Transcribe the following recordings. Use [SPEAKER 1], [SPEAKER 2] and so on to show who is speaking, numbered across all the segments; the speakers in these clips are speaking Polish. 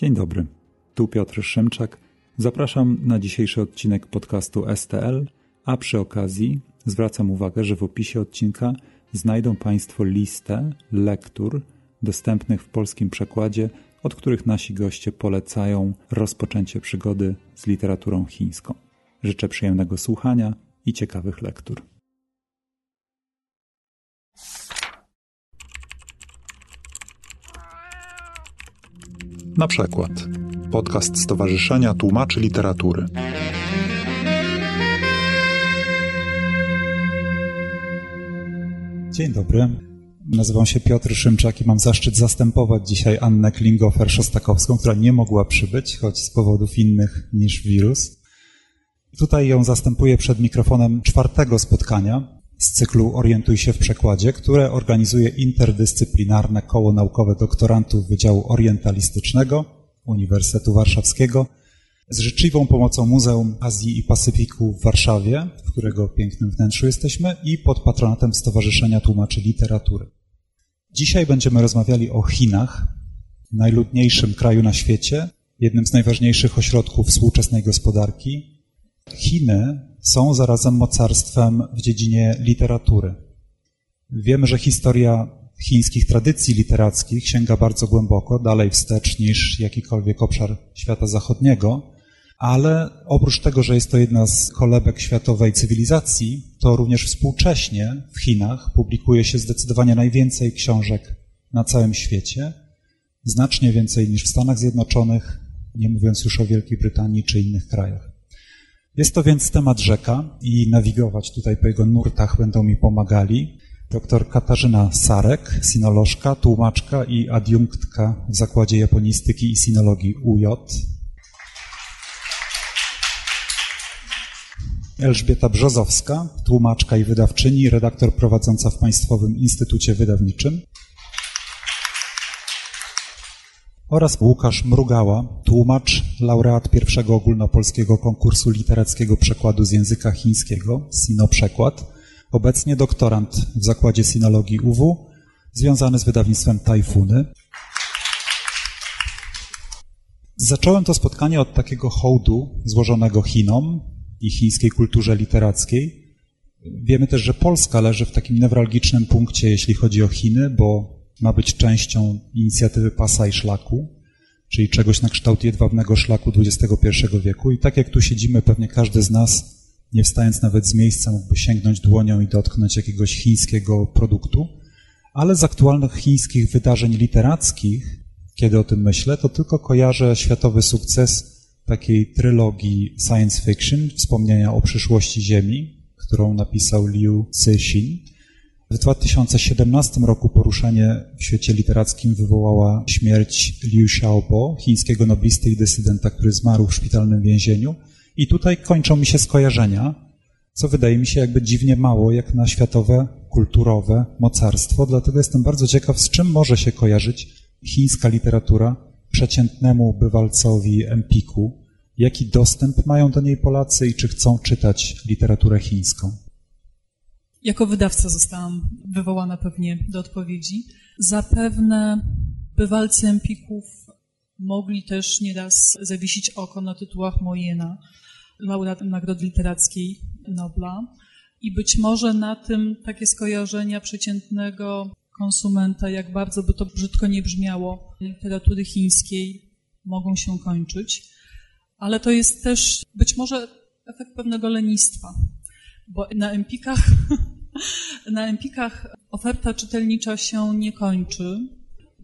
[SPEAKER 1] Dzień dobry, tu Piotr Szymczak. Zapraszam na dzisiejszy odcinek podcastu STL, a przy okazji zwracam uwagę, że w opisie odcinka znajdą Państwo listę lektur dostępnych w polskim przekładzie, od których nasi goście polecają rozpoczęcie przygody z literaturą chińską. Życzę przyjemnego słuchania i ciekawych lektur.
[SPEAKER 2] Na przykład podcast Stowarzyszenia Tłumaczy Literatury.
[SPEAKER 1] Dzień dobry. Nazywam się Piotr Szymczak i mam zaszczyt zastępować dzisiaj Annę Klingofer-Szostakowską, która nie mogła przybyć, choć z powodów innych niż wirus. Tutaj ją zastępuję przed mikrofonem czwartego spotkania z cyklu Orientuj się w przekładzie, które organizuje interdyscyplinarne koło naukowe doktorantów Wydziału Orientalistycznego Uniwersytetu Warszawskiego z życzliwą pomocą Muzeum Azji i Pacyfiku w Warszawie, w którego pięknym wnętrzu jesteśmy, i pod patronatem Stowarzyszenia Tłumaczy Literatury. Dzisiaj będziemy rozmawiali o Chinach, najludniejszym kraju na świecie, jednym z najważniejszych ośrodków współczesnej gospodarki. Chiny są zarazem mocarstwem w dziedzinie literatury. Wiemy, że historia chińskich tradycji literackich sięga bardzo głęboko, dalej wstecz niż jakikolwiek obszar świata zachodniego, ale oprócz tego, że jest to jedna z kolebek światowej cywilizacji, to również współcześnie w Chinach publikuje się zdecydowanie najwięcej książek na całym świecie, znacznie więcej niż w Stanach Zjednoczonych, nie mówiąc już o Wielkiej Brytanii czy innych krajach. Jest to więc temat rzeka i nawigować tutaj po jego nurtach będą mi pomagali dr Katarzyna Sarek, sinolożka, tłumaczka i adiunktka w Zakładzie Japonistyki i Sinologii UJ. Elżbieta Brzozowska, tłumaczka i wydawczyni, redaktor prowadząca w Państwowym Instytucie Wydawniczym. Oraz Łukasz Mrugała, tłumacz, laureat pierwszego ogólnopolskiego konkursu literackiego przekładu z języka chińskiego, Sino Przekład, obecnie doktorant w Zakładzie Sinologii UW, związany z wydawnictwem Tajfuny. Zacząłem to spotkanie od takiego hołdu złożonego Chinom i chińskiej kulturze literackiej. Wiemy też, że Polska leży w takim newralgicznym punkcie, jeśli chodzi o Chiny, bo ma być częścią inicjatywy Pasa i Szlaku, czyli czegoś na kształt jedwabnego szlaku XXI wieku. I tak jak tu siedzimy, pewnie każdy z nas, nie wstając nawet z miejsca, mógłby sięgnąć dłonią i dotknąć jakiegoś chińskiego produktu. Ale z aktualnych chińskich wydarzeń literackich, kiedy o tym myślę, to tylko kojarzę światowy sukces takiej trylogii science fiction, wspomnienia o przyszłości Ziemi, którą napisał Liu Cixin. W 2017 roku poruszenie w świecie literackim wywołała śmierć Liu Xiaobo, chińskiego noblisty i dysydenta, który zmarł w szpitalnym więzieniu. I tutaj kończą mi się skojarzenia, co wydaje mi się jakby dziwnie mało, jak na światowe, kulturowe mocarstwo. Dlatego jestem bardzo ciekaw, z czym może się kojarzyć chińska literatura przeciętnemu bywalcowi Empiku. Jaki dostęp mają do niej Polacy i czy chcą czytać literaturę chińską?
[SPEAKER 3] Jako wydawca zostałam wywołana pewnie do odpowiedzi. Zapewne bywalcy Empików mogli też nieraz zawiesić oko na tytułach Mojena, laureat Nagrody Literackiej Nobla. I być może na tym takie skojarzenia przeciętnego konsumenta, jak bardzo by to brzydko nie brzmiało, literatury chińskiej mogą się kończyć. Ale to jest też być może efekt pewnego lenistwa, bo na Empikach, na Empikach oferta czytelnicza się nie kończy.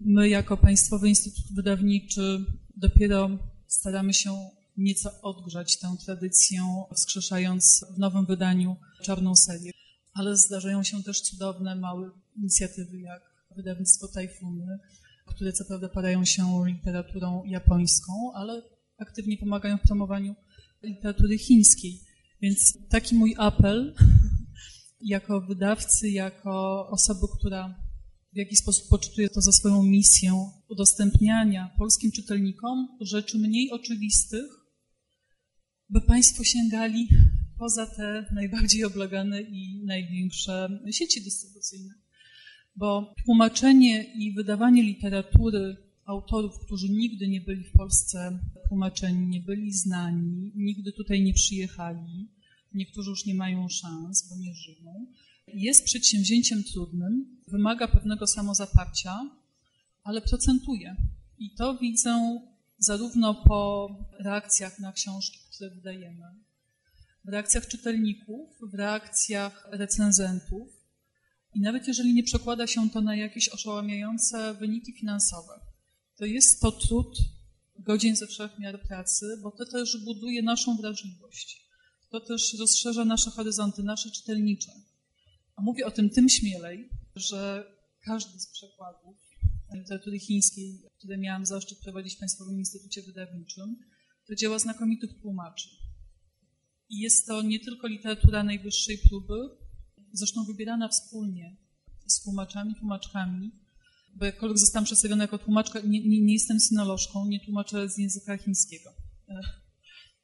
[SPEAKER 3] My jako Państwowy Instytut Wydawniczy dopiero staramy się nieco odgrzać tę tradycję, wskrzeszając w nowym wydaniu czarną serię. Ale zdarzają się też cudowne, małe inicjatywy, jak wydawnictwo Tajfuny, które co prawda parają się literaturą japońską, ale aktywnie pomagają w promowaniu literatury chińskiej. Więc taki mój apel jako wydawcy, jako osoby, która w jakiś sposób poczytuje to za swoją misję udostępniania polskim czytelnikom rzeczy mniej oczywistych, by Państwo sięgali poza te najbardziej oblagane i największe sieci dystrybucyjne. Bo tłumaczenie i wydawanie literatury autorów, którzy nigdy nie byli w Polsce tłumaczeni, nie byli znani, nigdy tutaj nie przyjechali. Niektórzy już nie mają szans, bo nie żyją. Jest przedsięwzięciem trudnym, wymaga pewnego samozaparcia, ale procentuje. I to widzę zarówno po reakcjach na książki, które wydajemy, w reakcjach czytelników, w reakcjach recenzentów i nawet jeżeli nie przekłada się to na jakieś oszałamiające wyniki finansowe, to jest to trud godzin ze wszech miar pracy, bo to też buduje naszą wrażliwość. To też rozszerza nasze horyzonty, nasze czytelnicze. A mówię o tym tym śmielej, że każdy z przekładów literatury chińskiej, które miałam zaszczyt prowadzić w Państwowym Instytucie Wydawniczym, to dzieła znakomitych tłumaczy. I jest to nie tylko literatura najwyższej próby, zresztą wybierana wspólnie z tłumaczami, tłumaczkami, bo jakkolwiek zostałam przedstawiona jako tłumaczka, nie, nie, nie jestem synolożką, nie tłumaczę z języka chińskiego.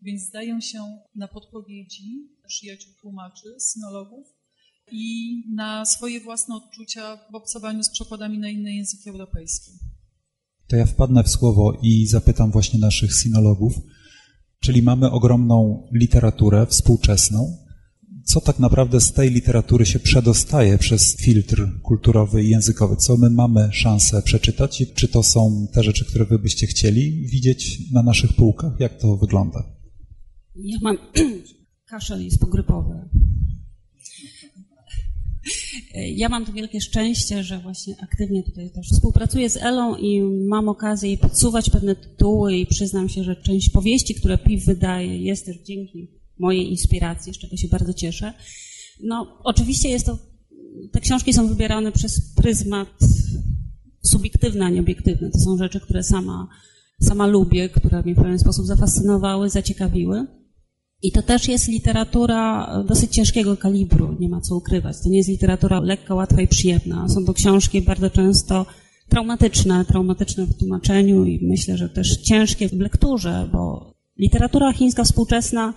[SPEAKER 3] Więc zdają się na podpowiedzi przyjaciół tłumaczy, synologów i na swoje własne odczucia w obcowaniu z przekładami na inne języki europejskie.
[SPEAKER 1] To ja wpadnę w słowo i zapytam właśnie naszych sinologów, czyli mamy ogromną literaturę współczesną. Co tak naprawdę z tej literatury się przedostaje przez filtr kulturowy i językowy? Co my mamy szansę przeczytać i czy to są te rzeczy, które wy byście chcieli widzieć na naszych półkach? Jak to wygląda?
[SPEAKER 4] Ja mam kaszel jest pogrypowy. Ja mam to wielkie szczęście, że właśnie aktywnie tutaj też współpracuję z Elą i mam okazję jej podsuwać pewne tytuły i przyznam się, że część powieści, które PIW wydaje, jest też dzięki mojej inspiracji, z czego się bardzo cieszę. No, oczywiście jest to, te książki są wybierane przez pryzmat subiektywny, a nie obiektywny. To są rzeczy, które sama, sama lubię, które mnie w pewien sposób zafascynowały, zaciekawiły. I to też jest literatura dosyć ciężkiego kalibru, nie ma co ukrywać. To nie jest literatura lekka, łatwa i przyjemna. Są to książki bardzo często traumatyczne, traumatyczne w tłumaczeniu i myślę, że też ciężkie w lekturze, bo literatura chińska współczesna,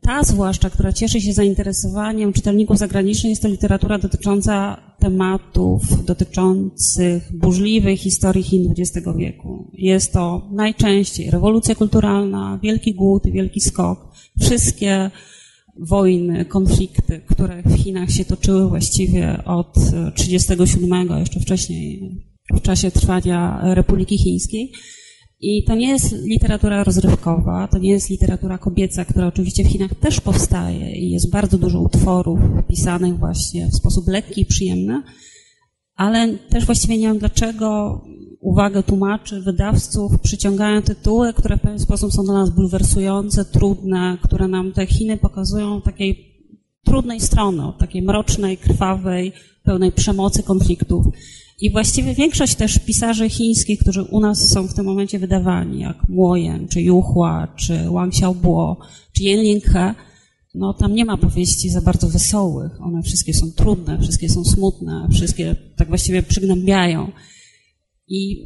[SPEAKER 4] ta zwłaszcza, która cieszy się zainteresowaniem czytelników zagranicznych, jest to literatura dotycząca tematów dotyczących burzliwej historii Chin XX wieku. Jest to najczęściej rewolucja kulturalna, wielki głód, wielki skok, wszystkie wojny, konflikty, które w Chinach się toczyły właściwie od 1937, jeszcze wcześniej, w czasie trwania Republiki Chińskiej. I to nie jest literatura rozrywkowa, to nie jest literatura kobieca, która oczywiście w Chinach też powstaje i jest bardzo dużo utworów pisanych właśnie w sposób lekki i przyjemny, ale też właściwie nie wiem dlaczego uwagę tłumaczy, wydawców, przyciągają tytuły, które w pewien sposób są dla nas bulwersujące, trudne, które nam te Chiny pokazują takiej trudnej strony, takiej mrocznej, krwawej, pełnej przemocy, konfliktów. I właściwie większość też pisarzy chińskich, którzy u nas są w tym momencie wydawani, jak Młojen, czy Juchła, czy Wang Xiaobo, czy Yen Linghe, no tam nie ma powieści za bardzo wesołych. One wszystkie są trudne, wszystkie są smutne, wszystkie tak właściwie przygnębiają. I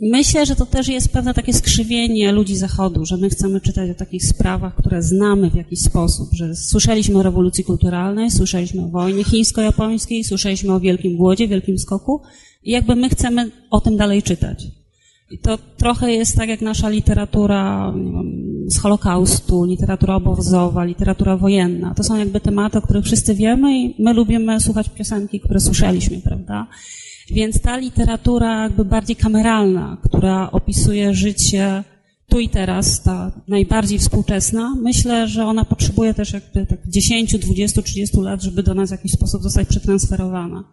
[SPEAKER 4] myślę, że to też jest pewne takie skrzywienie ludzi Zachodu, że my chcemy czytać o takich sprawach, które znamy w jakiś sposób, że słyszeliśmy o rewolucji kulturalnej, słyszeliśmy o wojnie chińsko-japońskiej, słyszeliśmy o wielkim głodzie, wielkim skoku i jakby my chcemy o tym dalej czytać. I to trochę jest tak jak nasza literatura wiem, z Holokaustu, literatura obozowa, literatura wojenna. To są jakby tematy, o których wszyscy wiemy i my lubimy słuchać piosenki, które słyszeliśmy, prawda? Więc ta literatura jakby bardziej kameralna, która opisuje życie tu i teraz, ta najbardziej współczesna, myślę, że ona potrzebuje też jakby tak 10, 20, 30 lat, żeby do nas w jakiś sposób zostać przetransferowana.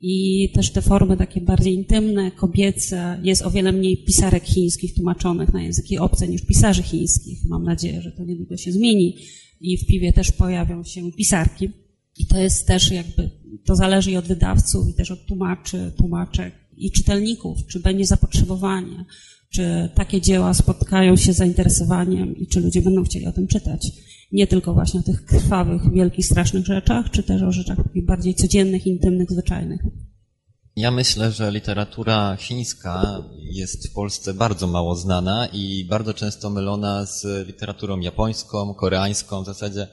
[SPEAKER 4] I też te formy takie bardziej intymne, kobiece, jest o wiele mniej pisarek chińskich tłumaczonych na języki obce niż pisarzy chińskich. Mam nadzieję, że to niedługo się zmieni i w piwie też pojawią się pisarki. I to jest też jakby, to zależy i od wydawców, i też od tłumaczy, tłumaczek i czytelników, czy będzie zapotrzebowanie, czy takie dzieła spotkają się z zainteresowaniem i czy ludzie będą chcieli o tym czytać. Nie tylko właśnie o tych krwawych, wielkich, strasznych rzeczach, czy też o rzeczach bardziej codziennych, intymnych, zwyczajnych.
[SPEAKER 5] Ja myślę, że literatura chińska jest w Polsce bardzo mało znana i bardzo często mylona z literaturą japońską, koreańską. W zasadzie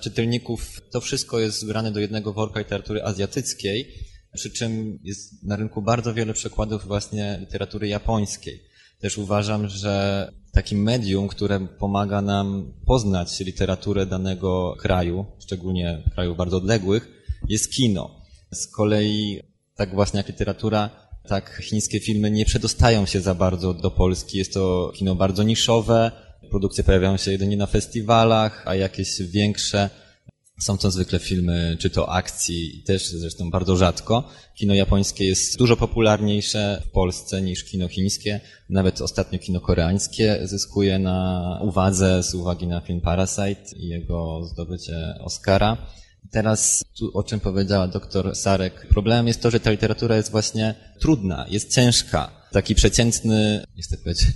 [SPEAKER 5] czytelników to wszystko jest zgrane do jednego worka literatury azjatyckiej przy czym jest na rynku bardzo wiele przykładów właśnie literatury japońskiej. Też uważam, że takim medium, które pomaga nam poznać literaturę danego kraju, szczególnie krajów bardzo odległych, jest kino. Z kolei tak właśnie jak literatura, tak chińskie filmy nie przedostają się za bardzo do Polski. Jest to kino bardzo niszowe, produkcje pojawiają się jedynie na festiwalach, a jakieś większe są to zwykle filmy, czy to akcji, też zresztą bardzo rzadko. Kino japońskie jest dużo popularniejsze w Polsce niż kino chińskie. Nawet ostatnio kino koreańskie zyskuje na uwadze z uwagi na film Parasite i jego zdobycie Oscara. Teraz, tu, o czym powiedziała doktor Sarek, problemem jest to, że ta literatura jest właśnie trudna, jest ciężka. Taki przeciętny, nie chcę powiedzieć,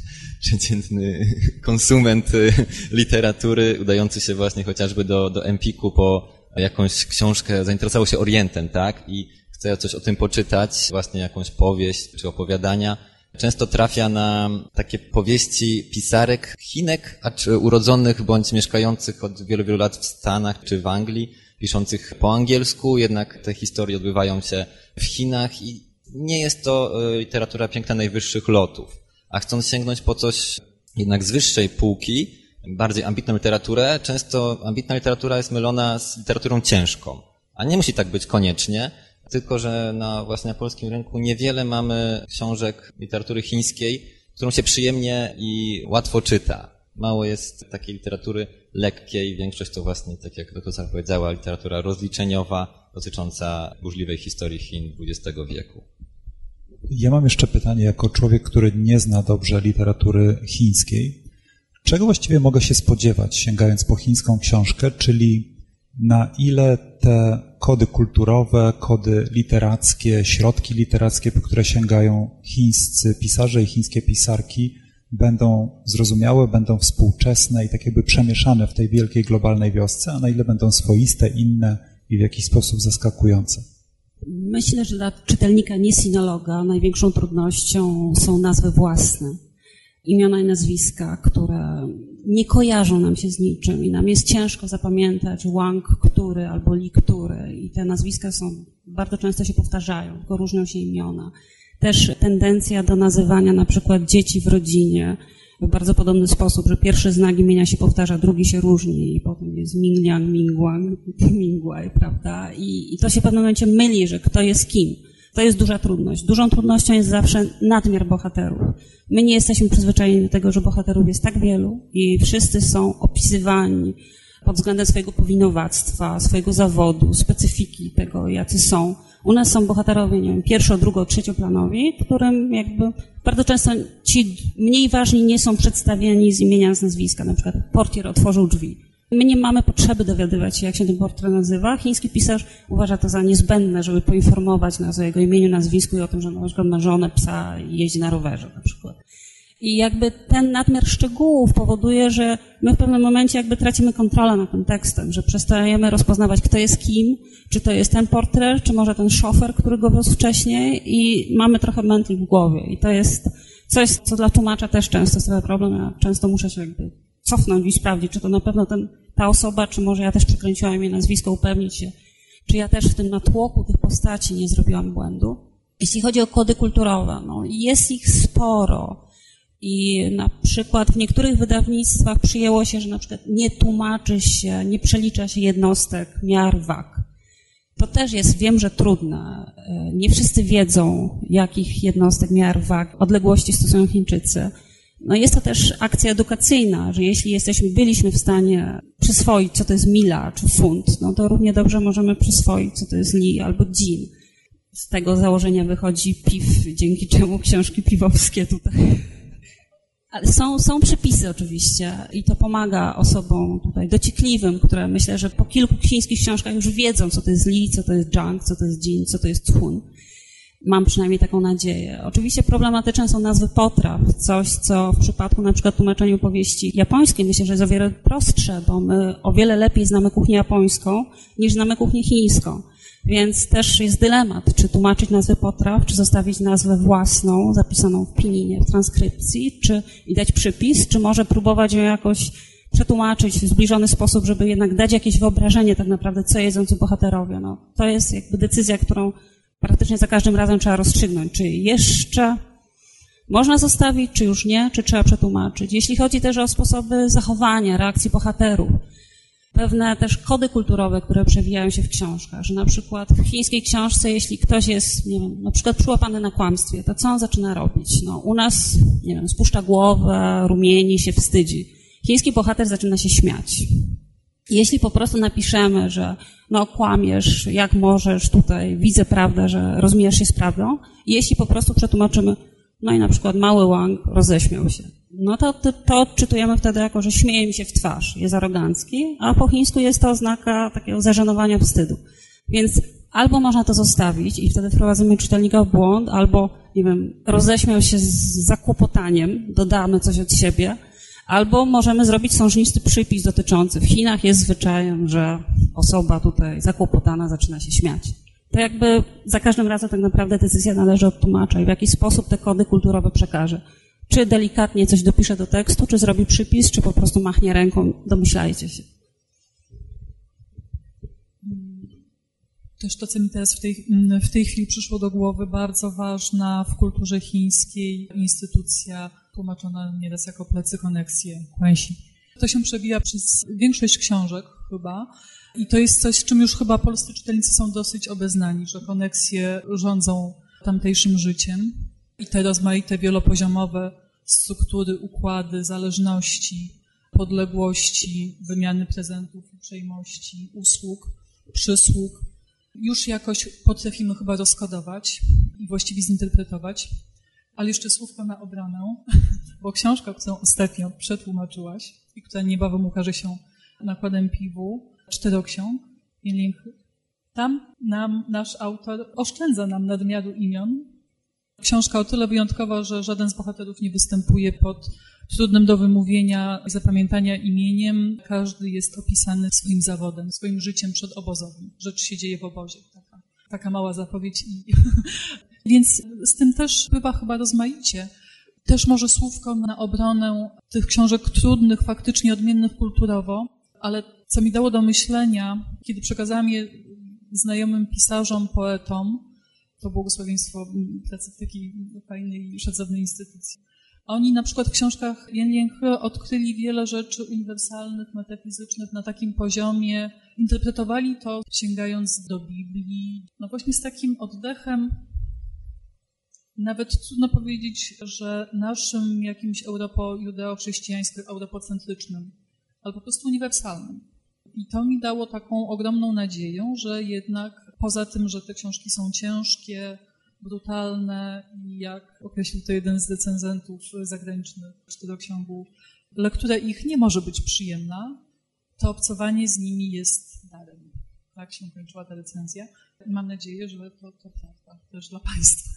[SPEAKER 5] przeciętny konsument y, literatury, udający się właśnie chociażby do, do Empiku po jakąś książkę, zainteresował się Orientem, tak? I chce coś o tym poczytać, właśnie jakąś powieść czy opowiadania. Często trafia na takie powieści pisarek Chinek, a czy urodzonych bądź mieszkających od wielu, wielu lat w Stanach czy w Anglii, piszących po angielsku, jednak te historie odbywają się w Chinach i nie jest to y, literatura piękna najwyższych lotów. A chcąc sięgnąć po coś jednak z wyższej półki, bardziej ambitną literaturę, często ambitna literatura jest mylona z literaturą ciężką. A nie musi tak być koniecznie, tylko że na właśnie na polskim rynku niewiele mamy książek literatury chińskiej, którą się przyjemnie i łatwo czyta. Mało jest takiej literatury lekkiej, większość to właśnie, tak jak doktor powiedziała, literatura rozliczeniowa dotycząca burzliwej historii Chin XX wieku.
[SPEAKER 1] Ja mam jeszcze pytanie, jako człowiek, który nie zna dobrze literatury chińskiej. Czego właściwie mogę się spodziewać, sięgając po chińską książkę, czyli na ile te kody kulturowe, kody literackie, środki literackie, po które sięgają chińscy pisarze i chińskie pisarki, będą zrozumiałe, będą współczesne i tak jakby przemieszane w tej wielkiej globalnej wiosce, a na ile będą swoiste, inne i w jakiś sposób zaskakujące.
[SPEAKER 4] Myślę, że dla czytelnika niesinologa największą trudnością są nazwy własne. Imiona i nazwiska, które nie kojarzą nam się z niczym i nam jest ciężko zapamiętać Wang, który albo Li, który. I te nazwiska są, bardzo często się powtarzają, tylko różnią się imiona. Też tendencja do nazywania na przykład dzieci w rodzinie w bardzo podobny sposób, że pierwszy znak imienia się powtarza, drugi się różni i potem jest Mingliang, Mingguang, Mingguai, prawda? I, I to się w pewnym momencie myli, że kto jest kim. To jest duża trudność. Dużą trudnością jest zawsze nadmiar bohaterów. My nie jesteśmy przyzwyczajeni do tego, że bohaterów jest tak wielu i wszyscy są opisywani pod względem swojego powinowactwa, swojego zawodu, specyfiki tego, jacy są. U nas są bohaterowie, nie wiem, pierwszo, drugo, trzecioplanowi, którym jakby bardzo często ci mniej ważni nie są przedstawieni z imienia, z nazwiska. Na przykład portier otworzył drzwi. My nie mamy potrzeby dowiadywać się, jak się ten portret nazywa. Chiński pisarz uważa to za niezbędne, żeby poinformować nas o jego imieniu, nazwisku i o tym, że na przykład ma żonę, psa i jeździ na rowerze na przykład. I jakby ten nadmiar szczegółów powoduje, że my w pewnym momencie jakby tracimy kontrolę nad tym tekstem, że przestajemy rozpoznawać, kto jest kim, czy to jest ten portret, czy może ten szofer, który go wiózł wcześniej i mamy trochę mętli w głowie. I to jest coś, co dla tłumacza też często sprawia problem. Ja często muszę się jakby cofnąć i sprawdzić, czy to na pewno ten, ta osoba, czy może ja też przekręciłam jej nazwisko, upewnić się, czy ja też w tym natłoku tych postaci nie zrobiłam błędu. Jeśli chodzi o kody kulturowe, no jest ich sporo. I na przykład w niektórych wydawnictwach przyjęło się, że na przykład nie tłumaczy się, nie przelicza się jednostek, miar, wag. To też jest, wiem, że trudne. Nie wszyscy wiedzą, jakich jednostek, miar, wag, odległości stosują Chińczycy. No jest to też akcja edukacyjna, że jeśli jesteśmy, byliśmy w stanie przyswoić, co to jest mila czy funt, no to równie dobrze możemy przyswoić, co to jest li albo dzin. Z tego założenia wychodzi piw, dzięki czemu książki piwowskie tutaj ale są, są przepisy oczywiście i to pomaga osobom tutaj dociekliwym, które myślę, że po kilku chińskich książkach już wiedzą, co to jest li, co to jest junk, co to jest jin, co to jest chun. Mam przynajmniej taką nadzieję. Oczywiście problematyczne są nazwy potraw, coś, co w przypadku na przykład tłumaczeniu powieści japońskiej myślę, że jest o wiele prostsze, bo my o wiele lepiej znamy kuchnię japońską niż znamy kuchnię chińską. Więc też jest dylemat, czy tłumaczyć nazwę potraw, czy zostawić nazwę własną, zapisaną w pininie, w transkrypcji, czy i dać przypis, czy może próbować ją jakoś przetłumaczyć w zbliżony sposób, żeby jednak dać jakieś wyobrażenie tak naprawdę, co jedzą ci bohaterowie. No, to jest jakby decyzja, którą praktycznie za każdym razem trzeba rozstrzygnąć, czy jeszcze można zostawić, czy już nie, czy trzeba przetłumaczyć. Jeśli chodzi też o sposoby zachowania, reakcji bohaterów, pewne też kody kulturowe, które przewijają się w książkach, że na przykład w chińskiej książce, jeśli ktoś jest, nie wiem, na przykład przyłapany na kłamstwie, to co on zaczyna robić? No, u nas, nie wiem, spuszcza głowę, rumieni się, wstydzi. Chiński bohater zaczyna się śmiać. Jeśli po prostu napiszemy, że no kłamiesz, jak możesz tutaj, widzę prawdę, że rozumiesz się z prawdą, jeśli po prostu przetłumaczymy, no i na przykład mały Wang roześmiał się, no to, to, to odczytujemy wtedy jako, że śmieje mi się w twarz, jest arogancki, a po chińsku jest to oznaka takiego zażenowania wstydu. Więc albo można to zostawić i wtedy wprowadzamy czytelnika w błąd, albo, nie wiem, roześmiał się z zakłopotaniem, dodamy coś od siebie, albo możemy zrobić sążnisty przypis dotyczący. W Chinach jest zwyczajem, że osoba tutaj zakłopotana zaczyna się śmiać. To jakby za każdym razem tak naprawdę decyzja należy od tłumacza i w jaki sposób te kody kulturowe przekaże. Czy delikatnie coś dopisze do tekstu, czy zrobi przypis, czy po prostu machnie ręką, domyślajcie się.
[SPEAKER 3] Też to, co mi teraz w tej, w tej chwili przyszło do głowy, bardzo ważna w kulturze chińskiej instytucja tłumaczona nieraz jako plecy koneksje, kłęsi. To się przebija przez większość książek chyba i to jest coś, czym już chyba polscy czytelnicy są dosyć obeznani, że koneksje rządzą tamtejszym życiem i te rozmaite wielopoziomowe struktury, układy, zależności, podległości, wymiany prezentów, uprzejmości, usług, przysług, już jakoś potrafimy chyba rozkodować i właściwie zinterpretować. Ale jeszcze słówko na obronę, bo książka, którą ostatnio przetłumaczyłaś i która niebawem ukaże się nakładem piwu, czteroksiąg, tam nam nasz autor oszczędza nam nadmiaru imion. Książka o tyle wyjątkowa, że żaden z bohaterów nie występuje pod trudnym do wymówienia i zapamiętania imieniem. Każdy jest opisany swoim zawodem, swoim życiem przed obozowym. Rzecz się dzieje w obozie. Taka, taka mała zapowiedź. I... Więc z tym też bywa chyba rozmaicie. Też może słówko na obronę tych książek trudnych, faktycznie odmiennych kulturowo, ale co mi dało do myślenia, kiedy przekazałam je znajomym pisarzom, poetom, to błogosławieństwo pracy w takiej fajnej szacownej instytucji. Oni na przykład w książkach Jen odkryli wiele rzeczy uniwersalnych, metafizycznych na takim poziomie, interpretowali to sięgając do Biblii, no właśnie z takim oddechem, nawet trudno powiedzieć, że naszym jakimś europo-judeo-chrześcijańskim, europocentrycznym, ale po prostu uniwersalnym. I to mi dało taką ogromną nadzieję, że jednak poza tym, że te książki są ciężkie, brutalne i jak określił to jeden z recenzentów zagranicznych czteroksiągu, lektura ich nie może być przyjemna, to obcowanie z nimi jest darem. Tak się kończyła ta recenzja. I mam nadzieję, że to, to prawda też dla Państwa.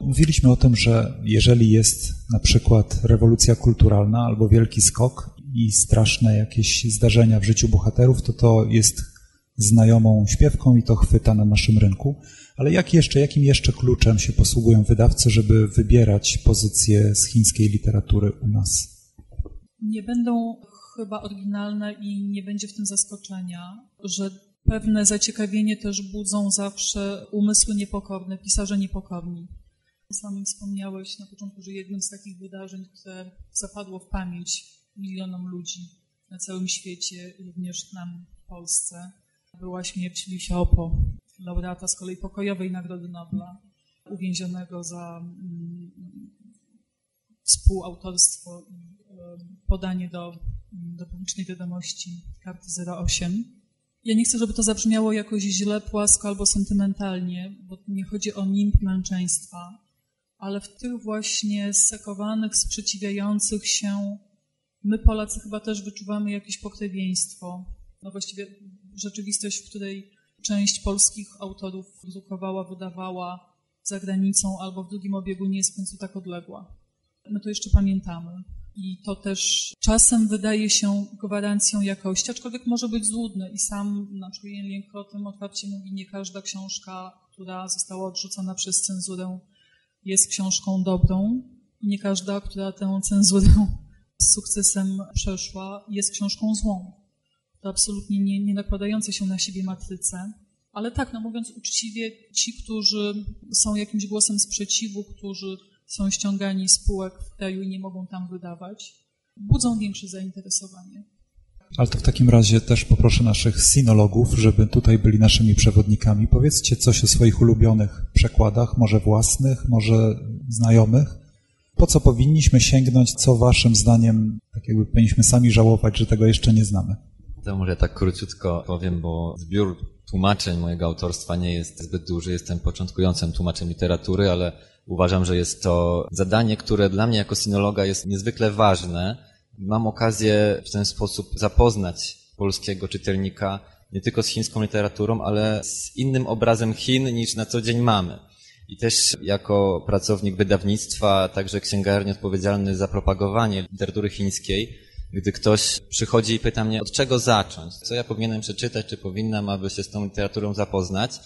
[SPEAKER 1] Mówiliśmy o tym, że jeżeli jest na przykład rewolucja kulturalna albo wielki skok i straszne jakieś zdarzenia w życiu bohaterów, to to jest znajomą śpiewką i to chwyta na naszym rynku. Ale jak jeszcze, jakim jeszcze kluczem się posługują wydawcy, żeby wybierać pozycje z chińskiej literatury u nas?
[SPEAKER 3] Nie będą chyba oryginalne i nie będzie w tym zaskoczenia, że pewne zaciekawienie też budzą zawsze umysły niepokorne, pisarze niepokorni. Sam wspomniałeś na początku, że jednym z takich wydarzeń, które zapadło w pamięć milionom ludzi na całym świecie, również nam w Polsce, była śmierć Li Xiaopo, laureata z kolei pokojowej Nagrody Nobla, uwięzionego za mm, współautorstwo i podanie do, do publicznej wiadomości karty 08. Ja nie chcę, żeby to zabrzmiało jakoś źle, płasko albo sentymentalnie, bo nie chodzi o nimb męczeństwa, ale w tych właśnie sekowanych, sprzeciwiających się, my Polacy chyba też wyczuwamy jakieś pokrewieństwo. No właściwie rzeczywistość, w której część polskich autorów drukowała, wydawała za granicą albo w drugim obiegu nie jest w końcu tak odległa. My to jeszcze pamiętamy. I to też czasem wydaje się gwarancją jakości, aczkolwiek może być złudne. I sam na przykład o tym otwarcie mówi, nie każda książka, która została odrzucona przez cenzurę, jest książką dobrą. I nie każda, która tę cenzurę z sukcesem przeszła, jest książką złą. To absolutnie nie, nie nakładające się na siebie matryce Ale tak, no mówiąc uczciwie, ci, którzy są jakimś głosem sprzeciwu, którzy są ściągani z spółek w kraju i nie mogą tam wydawać, budzą większe zainteresowanie.
[SPEAKER 1] Ale to w takim razie też poproszę naszych sinologów, żeby tutaj byli naszymi przewodnikami. Powiedzcie coś o swoich ulubionych przekładach, może własnych, może znajomych. Po co powinniśmy sięgnąć, co waszym zdaniem, tak jakby powinniśmy sami żałować, że tego jeszcze nie znamy?
[SPEAKER 5] To może tak króciutko powiem, bo zbiór tłumaczeń mojego autorstwa nie jest zbyt duży. Jestem początkującym tłumaczem literatury, ale uważam, że jest to zadanie, które dla mnie jako sinologa jest niezwykle ważne. Mam okazję w ten sposób zapoznać polskiego czytelnika nie tylko z chińską literaturą, ale z innym obrazem Chin niż na co dzień mamy. I też jako pracownik wydawnictwa, także księgarni odpowiedzialny za propagowanie literatury chińskiej, gdy ktoś przychodzi i pyta mnie, od czego zacząć, co ja powinienem przeczytać, czy powinnam, aby się z tą literaturą zapoznać,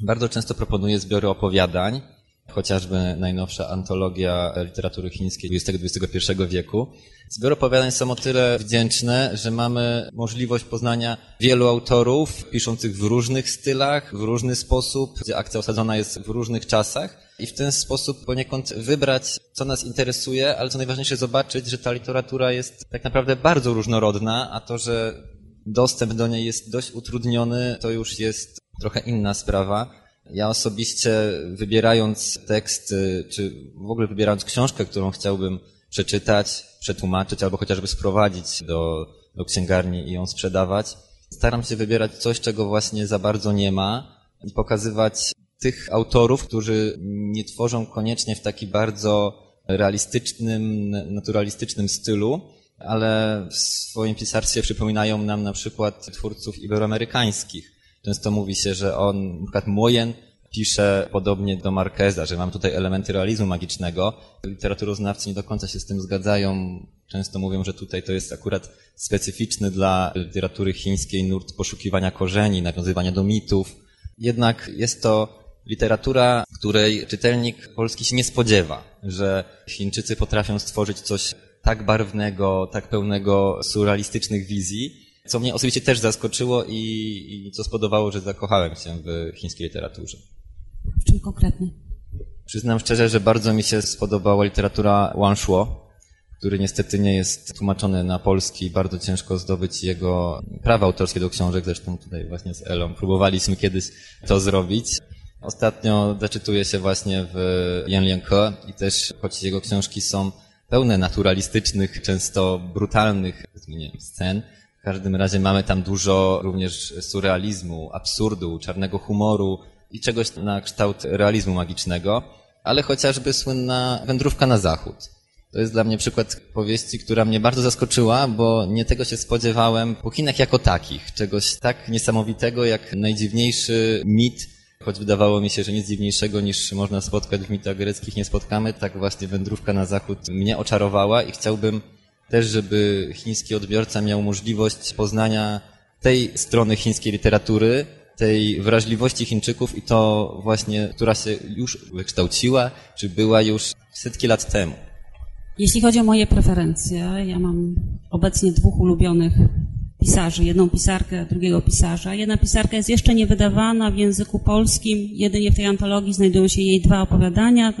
[SPEAKER 5] bardzo często proponuję zbiory opowiadań, chociażby najnowsza antologia literatury chińskiej XX-XXI wieku. Zbiory opowiadań są o tyle wdzięczne, że mamy możliwość poznania wielu autorów piszących w różnych stylach, w różny sposób, gdzie akcja osadzona jest w różnych czasach i w ten sposób poniekąd wybrać, co nas interesuje, ale co najważniejsze zobaczyć, że ta literatura jest tak naprawdę bardzo różnorodna, a to, że dostęp do niej jest dość utrudniony, to już jest trochę inna sprawa. Ja osobiście wybierając tekst, czy w ogóle wybierając książkę, którą chciałbym przeczytać, przetłumaczyć albo chociażby sprowadzić do, do księgarni i ją sprzedawać, staram się wybierać coś, czego właśnie za bardzo nie ma i pokazywać tych autorów, którzy nie tworzą koniecznie w taki bardzo realistycznym, naturalistycznym stylu, ale w swoim pisarstwie przypominają nam na przykład twórców iberoamerykańskich. Często mówi się, że on, na przykład Moyen, pisze podobnie do Marqueza, że mam tutaj elementy realizmu magicznego. Literaturoznawcy nie do końca się z tym zgadzają. Często mówią, że tutaj to jest akurat specyficzny dla literatury chińskiej nurt poszukiwania korzeni, nawiązywania do mitów. Jednak jest to literatura, której czytelnik polski się nie spodziewa, że Chińczycy potrafią stworzyć coś tak barwnego, tak pełnego surrealistycznych wizji, co mnie osobiście też zaskoczyło i, i co spodobało, że zakochałem się w chińskiej literaturze.
[SPEAKER 4] W czym konkretnie?
[SPEAKER 5] Przyznam szczerze, że bardzo mi się spodobała literatura Wang Shuo, który niestety nie jest tłumaczony na polski. Bardzo ciężko zdobyć jego prawa autorskie do książek. Zresztą tutaj właśnie z Elą próbowaliśmy kiedyś to zrobić. Ostatnio zaczytuję się właśnie w Yan Lianke i też, choć jego książki są pełne naturalistycznych, często brutalnych scen, w każdym razie mamy tam dużo również surrealizmu, absurdu, czarnego humoru i czegoś na kształt realizmu magicznego, ale chociażby słynna Wędrówka na zachód. To jest dla mnie przykład powieści, która mnie bardzo zaskoczyła, bo nie tego się spodziewałem po Chinach jako takich. Czegoś tak niesamowitego jak najdziwniejszy mit Choć wydawało mi się, że nic dziwniejszego niż można spotkać w mitach greckich nie spotkamy, tak właśnie wędrówka na zachód mnie oczarowała i chciałbym też, żeby chiński odbiorca miał możliwość poznania tej strony chińskiej literatury, tej wrażliwości Chińczyków i to właśnie, która się już wykształciła, czy była już setki lat temu.
[SPEAKER 4] Jeśli chodzi o moje preferencje, ja mam obecnie dwóch ulubionych pisarzy, jedną pisarkę, drugiego pisarza. Jedna pisarka jest jeszcze nie wydawana w języku polskim, jedynie w tej antologii znajdują się jej dwa opowiadania.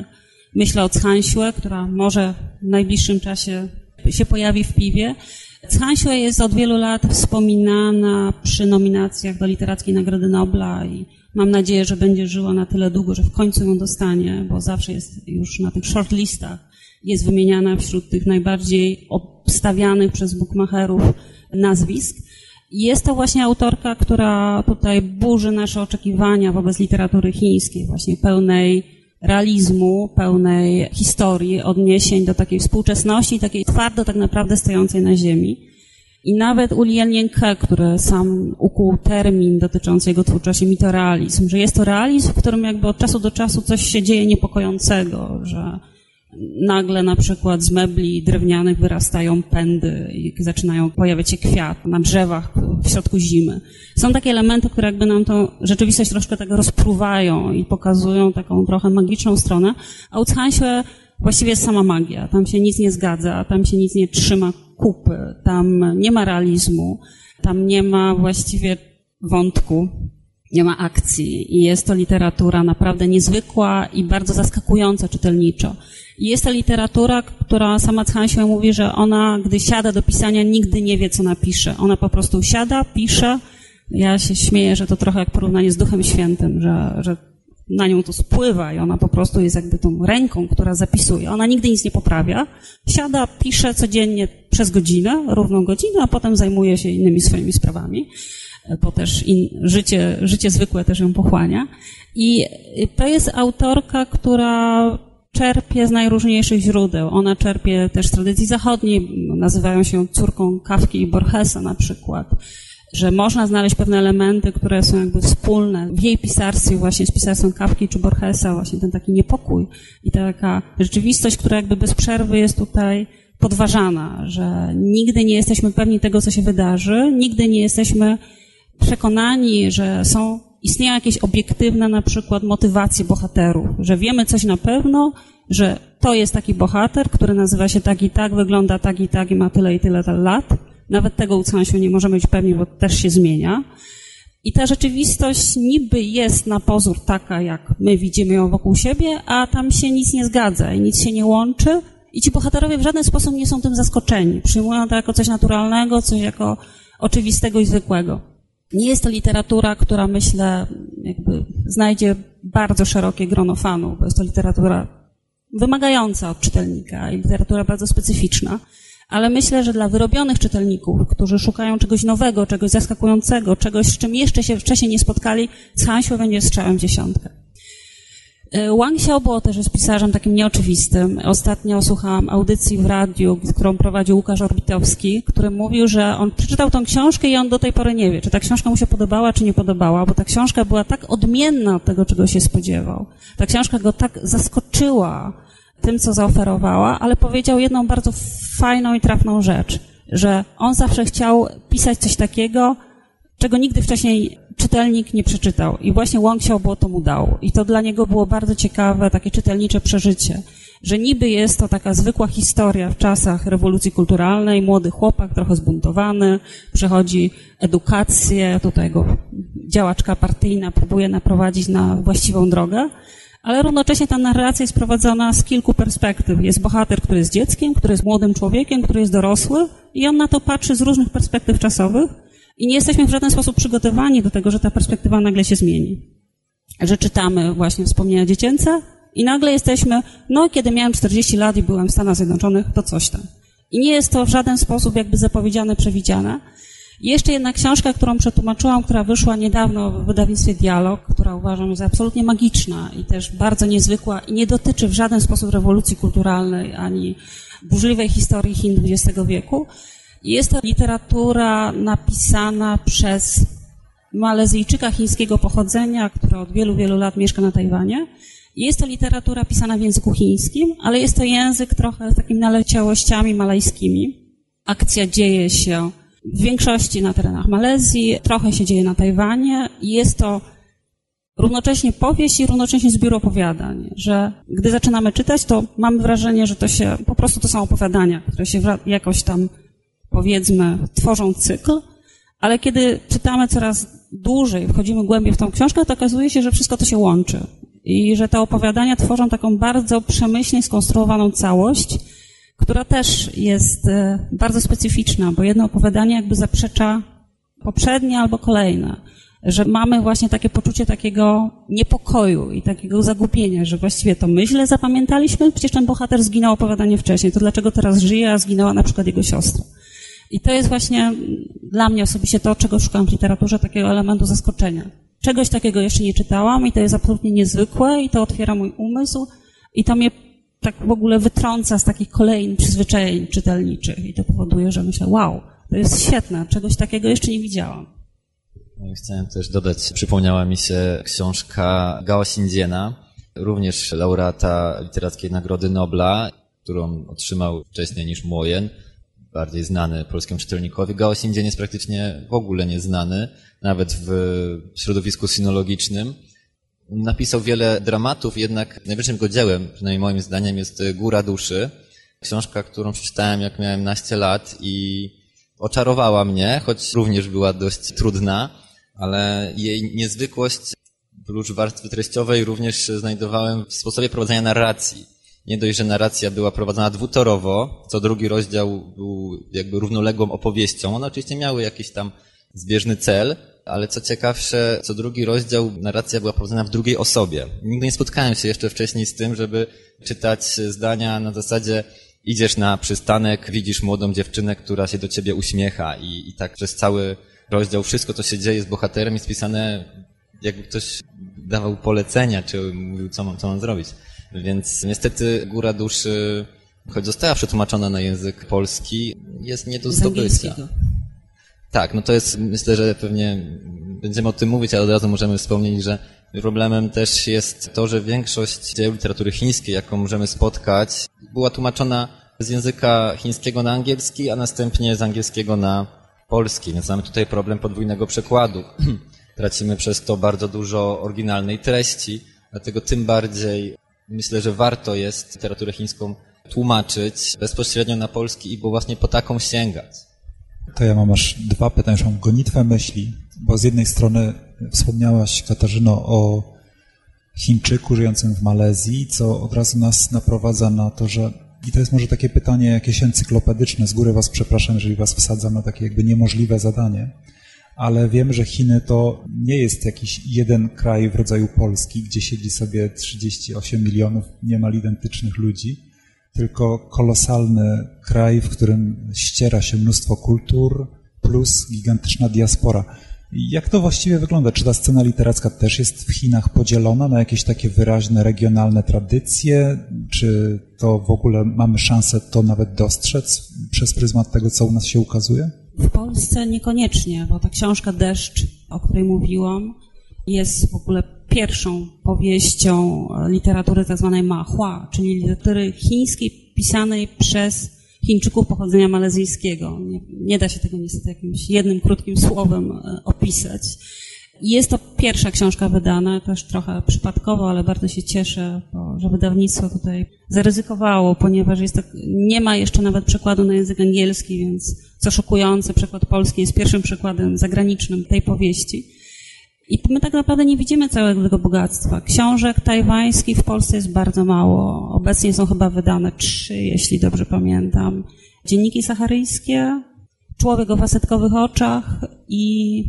[SPEAKER 4] Myślę o Chanxue, która może w najbliższym czasie się pojawi w piwie. Chanxue jest od wielu lat wspominana przy nominacjach do Literackiej Nagrody Nobla i mam nadzieję, że będzie żyła na tyle długo, że w końcu ją dostanie, bo zawsze jest już na tych shortlistach, jest wymieniana wśród tych najbardziej obstawianych przez bookmacherów nazwisk. Jest to właśnie autorka, która tutaj burzy nasze oczekiwania wobec literatury chińskiej, właśnie pełnej realizmu, pełnej historii, odniesień do takiej współczesności, takiej twardo tak naprawdę stojącej na ziemi. I nawet u Lien Ke, który sam ukuł termin dotyczący jego twórczości mitorealizm, że jest to realizm, w którym jakby od czasu do czasu coś się dzieje niepokojącego, że nagle na przykład z mebli drewnianych wyrastają pędy i zaczynają pojawiać się kwiat na drzewach w środku zimy. Są takie elementy, które jakby nam tą rzeczywistość troszkę tak rozpruwają i pokazują taką trochę magiczną stronę, a u Chanxue właściwie jest sama magia. Tam się nic nie zgadza, tam się nic nie trzyma kupy, tam nie ma realizmu, tam nie ma właściwie wątku. Nie ma akcji i jest to literatura naprawdę niezwykła i bardzo zaskakująca czytelniczo. I jest to literatura, która sama Hansiu mówi, że ona, gdy siada do pisania, nigdy nie wie, co napisze. Ona po prostu siada, pisze. Ja się śmieję, że to trochę jak porównanie z Duchem Świętym, że, że na nią to spływa i ona po prostu jest jakby tą ręką, która zapisuje. Ona nigdy nic nie poprawia. Siada, pisze codziennie przez godzinę, równą godzinę, a potem zajmuje się innymi swoimi sprawami, bo też in, życie, życie zwykłe też ją pochłania. I to jest autorka, która czerpie z najróżniejszych źródeł. Ona czerpie też z tradycji zachodniej, nazywają się córką Kawki i Borgesa na przykład że można znaleźć pewne elementy, które są jakby wspólne w jej pisarstwie właśnie z pisarstwem Kawki czy Borgesa, właśnie ten taki niepokój i taka rzeczywistość, która jakby bez przerwy jest tutaj podważana, że nigdy nie jesteśmy pewni tego, co się wydarzy, nigdy nie jesteśmy przekonani, że są, istnieją jakieś obiektywne na przykład motywacje bohaterów, że wiemy coś na pewno, że to jest taki bohater, który nazywa się tak i tak, wygląda tak i tak i ma tyle i tyle lat, nawet tego ucansiu nie możemy być pewni, bo też się zmienia. I ta rzeczywistość niby jest na pozór taka, jak my widzimy ją wokół siebie, a tam się nic nie zgadza i nic się nie łączy. I ci bohaterowie w żaden sposób nie są tym zaskoczeni. Przyjmują to jako coś naturalnego, coś jako oczywistego i zwykłego. Nie jest to literatura, która myślę, jakby znajdzie bardzo szerokie grono fanów, bo jest to literatura wymagająca od czytelnika i literatura bardzo specyficzna ale myślę, że dla wyrobionych czytelników, którzy szukają czegoś nowego, czegoś zaskakującego, czegoś, z czym jeszcze się wcześniej nie spotkali, Cansiu będzie strzałem dziesiątkę. E, Wang Xiaobo też jest pisarzem takim nieoczywistym. Ostatnio słuchałam audycji w radiu, którą prowadził Łukasz Orbitowski, który mówił, że on przeczytał tą książkę i on do tej pory nie wie, czy ta książka mu się podobała, czy nie podobała, bo ta książka była tak odmienna od tego, czego się spodziewał. Ta książka go tak zaskoczyła, tym, co zaoferowała, ale powiedział jedną bardzo fajną i trafną rzecz, że on zawsze chciał pisać coś takiego, czego nigdy wcześniej czytelnik nie przeczytał. I właśnie Wong Xiaobo to mu dał. I to dla niego było bardzo ciekawe, takie czytelnicze przeżycie, że niby jest to taka zwykła historia w czasach rewolucji kulturalnej, młody chłopak, trochę zbuntowany, przechodzi edukację, tutaj go działaczka partyjna próbuje naprowadzić na właściwą drogę, ale równocześnie ta narracja jest prowadzona z kilku perspektyw. Jest bohater, który jest dzieckiem, który jest młodym człowiekiem, który jest dorosły i on na to patrzy z różnych perspektyw czasowych i nie jesteśmy w żaden sposób przygotowani do tego, że ta perspektywa nagle się zmieni. Że czytamy właśnie wspomnienia dziecięce i nagle jesteśmy, no kiedy miałem 40 lat i byłem w Stanach Zjednoczonych, to coś tam. I nie jest to w żaden sposób jakby zapowiedziane, przewidziane, jeszcze jedna książka, którą przetłumaczyłam, która wyszła niedawno w wydawnictwie Dialog, która uważam za absolutnie magiczna i też bardzo niezwykła i nie dotyczy w żaden sposób rewolucji kulturalnej ani burzliwej historii Chin XX wieku. Jest to literatura napisana przez Malezyjczyka chińskiego pochodzenia, który od wielu, wielu lat mieszka na Tajwanie. Jest to literatura pisana w języku chińskim, ale jest to język trochę z takimi naleciałościami malajskimi. Akcja dzieje się w większości na terenach Malezji, trochę się dzieje na Tajwanie jest to równocześnie powieść i równocześnie zbiór opowiadań, że gdy zaczynamy czytać, to mamy wrażenie, że to się, po prostu to są opowiadania, które się jakoś tam, powiedzmy, tworzą cykl, ale kiedy czytamy coraz dłużej, wchodzimy głębiej w tą książkę, to okazuje się, że wszystko to się łączy i że te opowiadania tworzą taką bardzo przemyślnie skonstruowaną całość, która też jest e, bardzo specyficzna, bo jedno opowiadanie jakby zaprzecza poprzednie albo kolejne. Że mamy właśnie takie poczucie takiego niepokoju i takiego zagubienia, że właściwie to my źle zapamiętaliśmy, przecież ten bohater zginął opowiadanie wcześniej, to dlaczego teraz żyje, a zginęła na przykład jego siostra. I to jest właśnie dla mnie osobiście to, czego szukam w literaturze, takiego elementu zaskoczenia. Czegoś takiego jeszcze nie czytałam i to jest absolutnie niezwykłe i to otwiera mój umysł i to mnie tak w ogóle wytrąca z takich kolejnych przyzwyczajeń czytelniczych i to powoduje, że myślę, wow, to jest świetne, czegoś takiego jeszcze nie widziałam.
[SPEAKER 5] No chciałem też dodać, przypomniała mi się książka Gao Xindziena, również laureata Literackiej Nagrody Nobla, którą otrzymał wcześniej niż Mojen, bardziej znany polskiemu czytelnikowi. Gao Xindzien jest praktycznie w ogóle nieznany, nawet w środowisku sinologicznym. Napisał wiele dramatów, jednak najwyższym jego dziełem, przynajmniej moim zdaniem, jest Góra Duszy. Książka, którą przeczytałem jak miałem naście lat i oczarowała mnie, choć również była dość trudna. ale jej niezwykłość prócz warstwy treściowej również znajdowałem w sposobie prowadzenia narracji. Nie dość, że narracja była prowadzona dwutorowo, co drugi rozdział był jakby równoległą opowieścią. One oczywiście miały jakiś tam zbieżny cel, ale co ciekawsze, co drugi rozdział narracja była prowadzona w drugiej osobie. Nigdy nie spotkałem się jeszcze wcześniej z tym, żeby czytać zdania na zasadzie idziesz na przystanek, widzisz młodą dziewczynę, która się do ciebie uśmiecha i, i tak przez cały rozdział wszystko, co się dzieje z bohaterem jest pisane jakby ktoś dawał polecenia, czy mówił, co mam, co mam zrobić. Więc niestety Góra Duszy, choć została przetłumaczona na język polski, jest nie do zdobycia. Tak, no to jest, myślę, że pewnie będziemy o tym mówić, ale od razu możemy wspomnieć, że problemem też jest to, że większość dzieł literatury chińskiej, jaką możemy spotkać, była tłumaczona z języka chińskiego na angielski, a następnie z angielskiego na polski, więc mamy tutaj problem podwójnego przekładu. Tracimy przez to bardzo dużo oryginalnej treści, dlatego tym bardziej myślę, że warto jest literaturę chińską tłumaczyć bezpośrednio na polski i bo właśnie po taką sięgać.
[SPEAKER 1] To ja mam aż dwa pytania, mam gonitwę myśli, bo z jednej strony wspomniałaś, Katarzyno, o Chińczyku żyjącym w Malezji, co od razu nas naprowadza na to, że i to jest może takie pytanie jakieś encyklopedyczne, z góry was przepraszam, jeżeli was wsadzam na takie jakby niemożliwe zadanie, ale wiem, że Chiny to nie jest jakiś jeden kraj w rodzaju Polski, gdzie siedzi sobie 38 milionów niemal identycznych ludzi, tylko kolosalny kraj, w którym ściera się mnóstwo kultur, plus gigantyczna diaspora. Jak to właściwie wygląda? Czy ta scena literacka też jest w Chinach podzielona na jakieś takie wyraźne regionalne tradycje? Czy to w ogóle mamy szansę to nawet dostrzec przez pryzmat tego, co u nas się ukazuje?
[SPEAKER 4] W Polsce niekoniecznie, bo ta książka Deszcz, o której mówiłam, jest w ogóle pierwszą powieścią literatury tzw. Tak mahua, czyli literatury chińskiej pisanej przez Chińczyków pochodzenia malezyjskiego. Nie, nie, da się tego niestety jakimś jednym krótkim słowem e, opisać. Jest to pierwsza książka wydana, też trochę przypadkowo, ale bardzo się cieszę, że wydawnictwo tutaj zaryzykowało, ponieważ jest nie ma jeszcze nawet przekładu na język angielski, więc co szokujące, przekład polski jest pierwszym przykładem zagranicznym tej powieści. I my tak naprawdę nie widzimy całego tego bogactwa. Książek tajwańskich w Polsce jest bardzo mało. Obecnie są chyba wydane trzy, jeśli dobrze pamiętam. Dzienniki saharyjskie, Człowiek o fasetkowych oczach i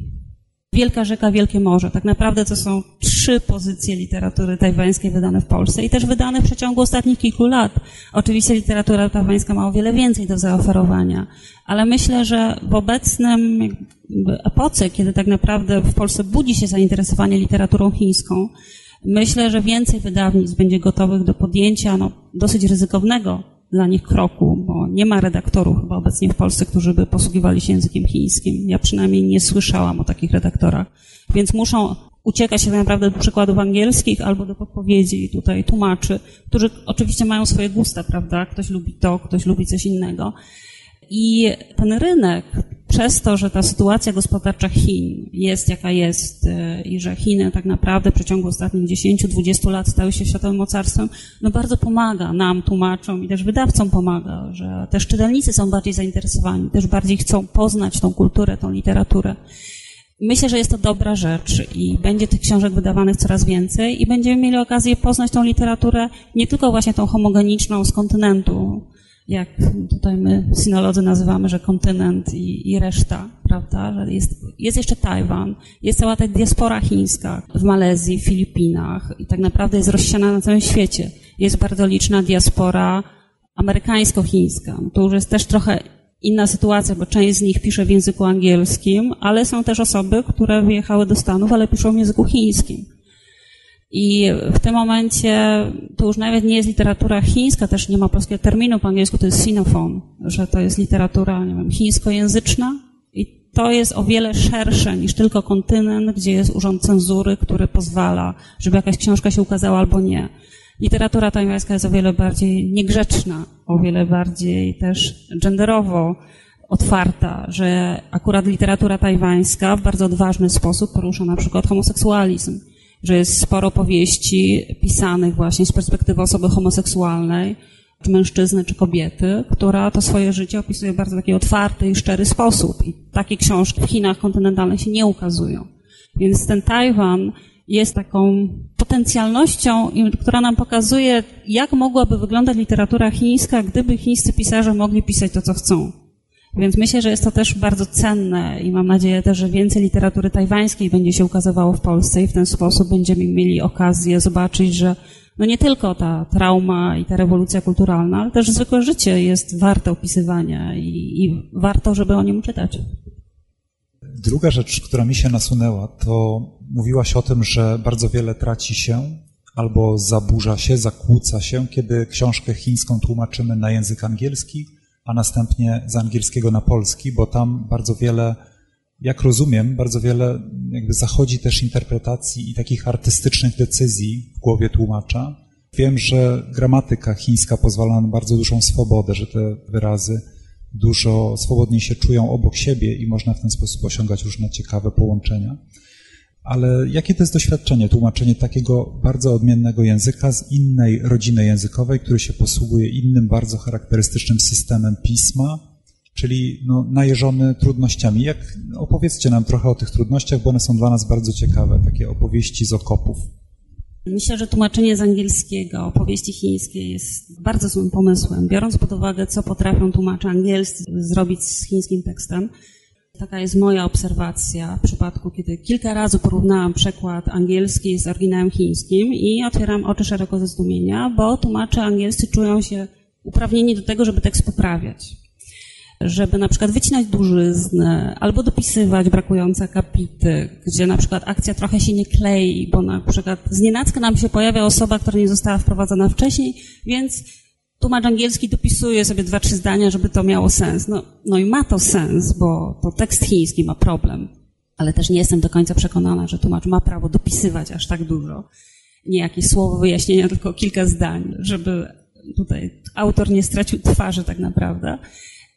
[SPEAKER 4] Wielka Rzeka, Wielkie Morze. Tak naprawdę to są trzy pozycje literatury tajwańskiej wydane w Polsce i też wydane w przeciągu ostatnich kilku lat. Oczywiście literatura tajwańska ma o wiele więcej do zaoferowania, ale myślę, że w obecnym epoce, kiedy tak naprawdę w Polsce budzi się zainteresowanie literaturą chińską, myślę, że więcej wydawnictw będzie gotowych do podjęcia no, dosyć ryzykownego dla nich kroku, nie ma redaktorów chyba obecnie w Polsce, którzy by posługiwali się językiem chińskim. Ja przynajmniej nie słyszałam o takich redaktorach. Więc muszą uciekać się tak naprawdę do przykładów angielskich albo do podpowiedzi tutaj tłumaczy, którzy oczywiście mają swoje gusta, prawda? Ktoś lubi to, ktoś lubi coś innego. I ten rynek, przez to, że ta sytuacja gospodarcza Chin jest jaka jest y, i że Chiny tak naprawdę w przeciągu ostatnich 10-20 lat stały się światowym mocarstwem, no bardzo pomaga nam, tłumaczom i też wydawcom pomaga, że też czytelnicy są bardziej zainteresowani, też bardziej chcą poznać tą kulturę, tą literaturę. Myślę, że jest to dobra rzecz i będzie tych książek wydawanych coraz więcej i będziemy mieli okazję poznać tą literaturę nie tylko właśnie tą homogeniczną z kontynentu, jak tutaj my sinolodzy nazywamy, że kontynent i, i reszta, prawda, że jest, jest jeszcze Tajwan, jest cała ta diaspora chińska w Malezji, Filipinach i tak naprawdę jest rozsiana na całym świecie. Jest bardzo liczna diaspora amerykańsko-chińska. To już jest też trochę inna sytuacja, bo część z nich pisze w języku angielskim, ale są też osoby, które wyjechały do Stanów, ale piszą w języku chińskim. I w tym momencie to już nawet nie jest literatura chińska, też nie ma polskiego terminu po angielsku, to jest sinofon, że to jest literatura, nie wiem, chińskojęzyczna i to jest o wiele szersze niż tylko kontynent, gdzie jest urząd cenzury, który pozwala, żeby jakaś książka się ukazała albo nie. Literatura tajwańska jest o wiele bardziej niegrzeczna, o wiele bardziej też genderowo otwarta, że akurat literatura tajwańska w bardzo odważny sposób porusza na przykład homoseksualizm że jest sporo powieści pisanych właśnie z perspektywy osoby homoseksualnej, czy mężczyzny, czy kobiety, która to swoje życie opisuje w bardzo taki otwarty i szczery sposób. I takie książki w Chinach kontynentalnych się nie ukazują. Więc ten Tajwan jest taką potencjalnością, która nam pokazuje, jak mogłaby wyglądać literatura chińska, gdyby chińscy pisarze mogli pisać to, co chcą. Więc myślę, że jest to też bardzo cenne i mam nadzieję też, że więcej literatury tajwańskiej będzie się ukazywało w Polsce i w ten sposób będziemy mieli okazję zobaczyć, że no nie tylko ta trauma i ta rewolucja kulturalna, ale też zwykłe życie jest warte opisywania i, i warto, żeby o nim czytać.
[SPEAKER 1] Druga rzecz, która mi się nasunęła, to mówiłaś o tym, że bardzo wiele traci się albo zaburza się, zakłóca się, kiedy książkę chińską tłumaczymy na język angielski, a następnie z angielskiego na polski, bo tam bardzo wiele, jak rozumiem, bardzo wiele jakby zachodzi też interpretacji i takich artystycznych decyzji w głowie tłumacza. Wiem, że gramatyka chińska pozwala na bardzo dużą swobodę, że te wyrazy dużo swobodniej się czują obok siebie i można w ten sposób osiągać różne ciekawe połączenia. Ale jakie to jest doświadczenie, tłumaczenie takiego bardzo odmiennego języka z innej rodziny językowej, który się posługuje innym bardzo charakterystycznym systemem pisma, czyli no, najeżony trudnościami. Jak, opowiedzcie nam trochę o tych trudnościach, bo one są dla nas bardzo ciekawe, takie opowieści z okopów.
[SPEAKER 4] Myślę, że tłumaczenie z angielskiego opowieści chińskiej jest bardzo złym pomysłem, biorąc pod uwagę, co potrafią tłumacze angielscy zrobić z chińskim tekstem. Taka jest moja obserwacja w przypadku, kiedy kilka razy porównałam przekład angielski z oryginałem chińskim i otwieram oczy szeroko ze zdumienia, bo tłumacze angielscy czują się uprawnieni do tego, żeby tekst poprawiać. Żeby na przykład wycinać dużyznę albo dopisywać brakujące akapity, gdzie na przykład akcja trochę się nie klei, bo na przykład znienacka nam się pojawia osoba, która nie została wprowadzona wcześniej, więc tłumacz angielski dopisuje sobie dwa, trzy zdania, żeby to miało sens. No, no i ma to sens, bo to tekst chiński ma problem, ale też nie jestem do końca przekonana, że tłumacz ma prawo dopisywać aż tak dużo. Nie jakieś słowo wyjaśnienia, tylko kilka zdań, żeby tutaj autor nie stracił twarzy tak naprawdę.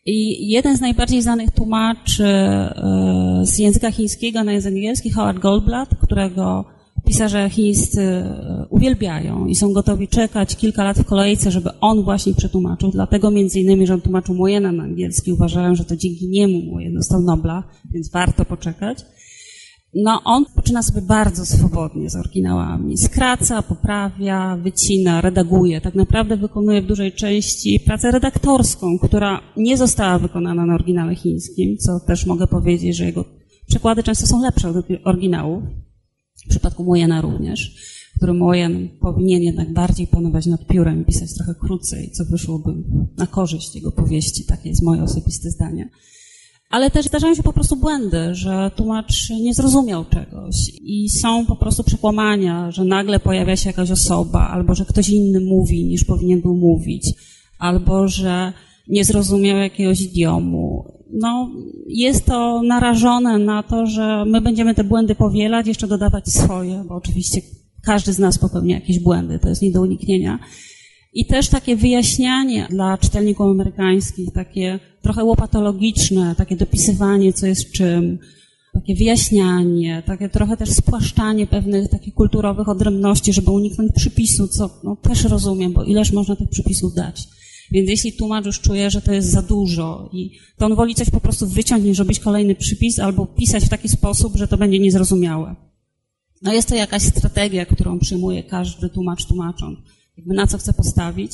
[SPEAKER 4] I jeden z najbardziej znanych tłumaczy e, z języka chińskiego na język angielski, Howard Goldblatt, którego pisarze chińscy e, uwielbiają i są gotowi czekać kilka lat w kolejce, żeby on właśnie przetłumaczył. Dlatego między innymi, że on tłumaczył Mojena na angielski, uważają, że to dzięki niemu Mojen dostał Nobla, więc warto poczekać no on poczyna sobie bardzo swobodnie z oryginałami. Skraca, poprawia, wycina, redaguje. Tak naprawdę wykonuje w dużej części pracę redaktorską, która nie została wykonana na oryginale chińskim, co też mogę powiedzieć, że jego przekłady często są lepsze od oryginałów. W przypadku Mojena również, który Mojen powinien jednak bardziej panować nad piórem pisać trochę krócej, co wyszłoby na korzyść jego powieści. Takie jest moje osobiste zdanie. Ale też zdarzają się po prostu błędy, że tłumacz nie zrozumiał czegoś i są po prostu przekłamania, że nagle pojawia się jakaś osoba, albo że ktoś inny mówi niż powinien był mówić, albo że nie zrozumiał jakiegoś idiomu. No, jest to narażone na to, że my będziemy te błędy powielać, jeszcze dodawać swoje, bo oczywiście każdy z nas popełnia jakieś błędy, to jest nie do uniknienia. I też takie wyjaśnianie dla czytelników amerykańskich, takie trochę łopatologiczne, takie dopisywanie, co jest czym, takie wyjaśnianie, takie trochę też spłaszczanie pewnych takich kulturowych odrębności, żeby uniknąć przypisu, co no, też rozumiem, bo ileż można tych przypisów dać. Więc jeśli tłumacz już czuje, że to jest za dużo i to on woli coś po prostu wyciąć, niż robić kolejny przypis albo pisać w taki sposób, że to będzie niezrozumiałe. No jest to jakaś strategia, którą przyjmuje każdy tłumacz tłumacząc jakby na co chce postawić.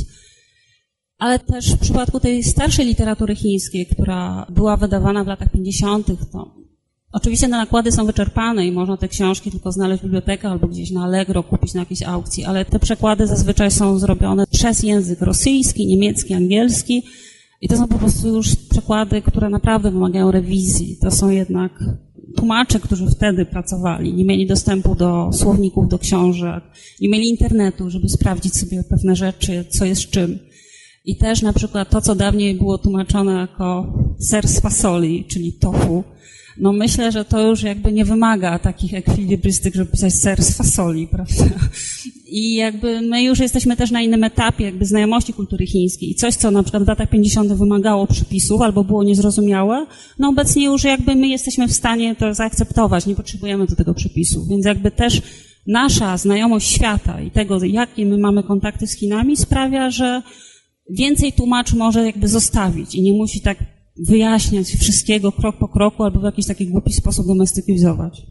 [SPEAKER 4] Ale też w przypadku tej starszej literatury chińskiej, która była wydawana w latach 50., to oczywiście te nakłady są wyczerpane i można te książki tylko znaleźć w bibliotekach albo gdzieś na Allegro, kupić na jakiejś aukcji, ale te przekłady zazwyczaj są zrobione przez język rosyjski, niemiecki, angielski i to są po prostu już przekłady, które naprawdę wymagają rewizji. To są jednak tłumacze, którzy wtedy pracowali, nie mieli dostępu do słowników, do książek, nie mieli internetu, żeby sprawdzić sobie pewne rzeczy, co jest czym. I też na przykład to, co dawniej było tłumaczone jako ser z fasoli, czyli tofu, no myślę, że to już jakby nie wymaga takich ekwilibrystyk, żeby pisać ser z fasoli, prawda? I jakby my już jesteśmy też na innym etapie jakby znajomości kultury chińskiej. I coś, co na przykład w latach 50. wymagało przypisów albo było niezrozumiałe, no obecnie już jakby my jesteśmy w stanie to zaakceptować, nie potrzebujemy do tego przypisów. Więc jakby też nasza znajomość świata i tego, jakie my mamy kontakty z Chinami sprawia, że więcej tłumaczy może jakby zostawić i nie musi tak wyjaśniać wszystkiego krok po kroku albo w jakiś taki głupi sposób domestykizować.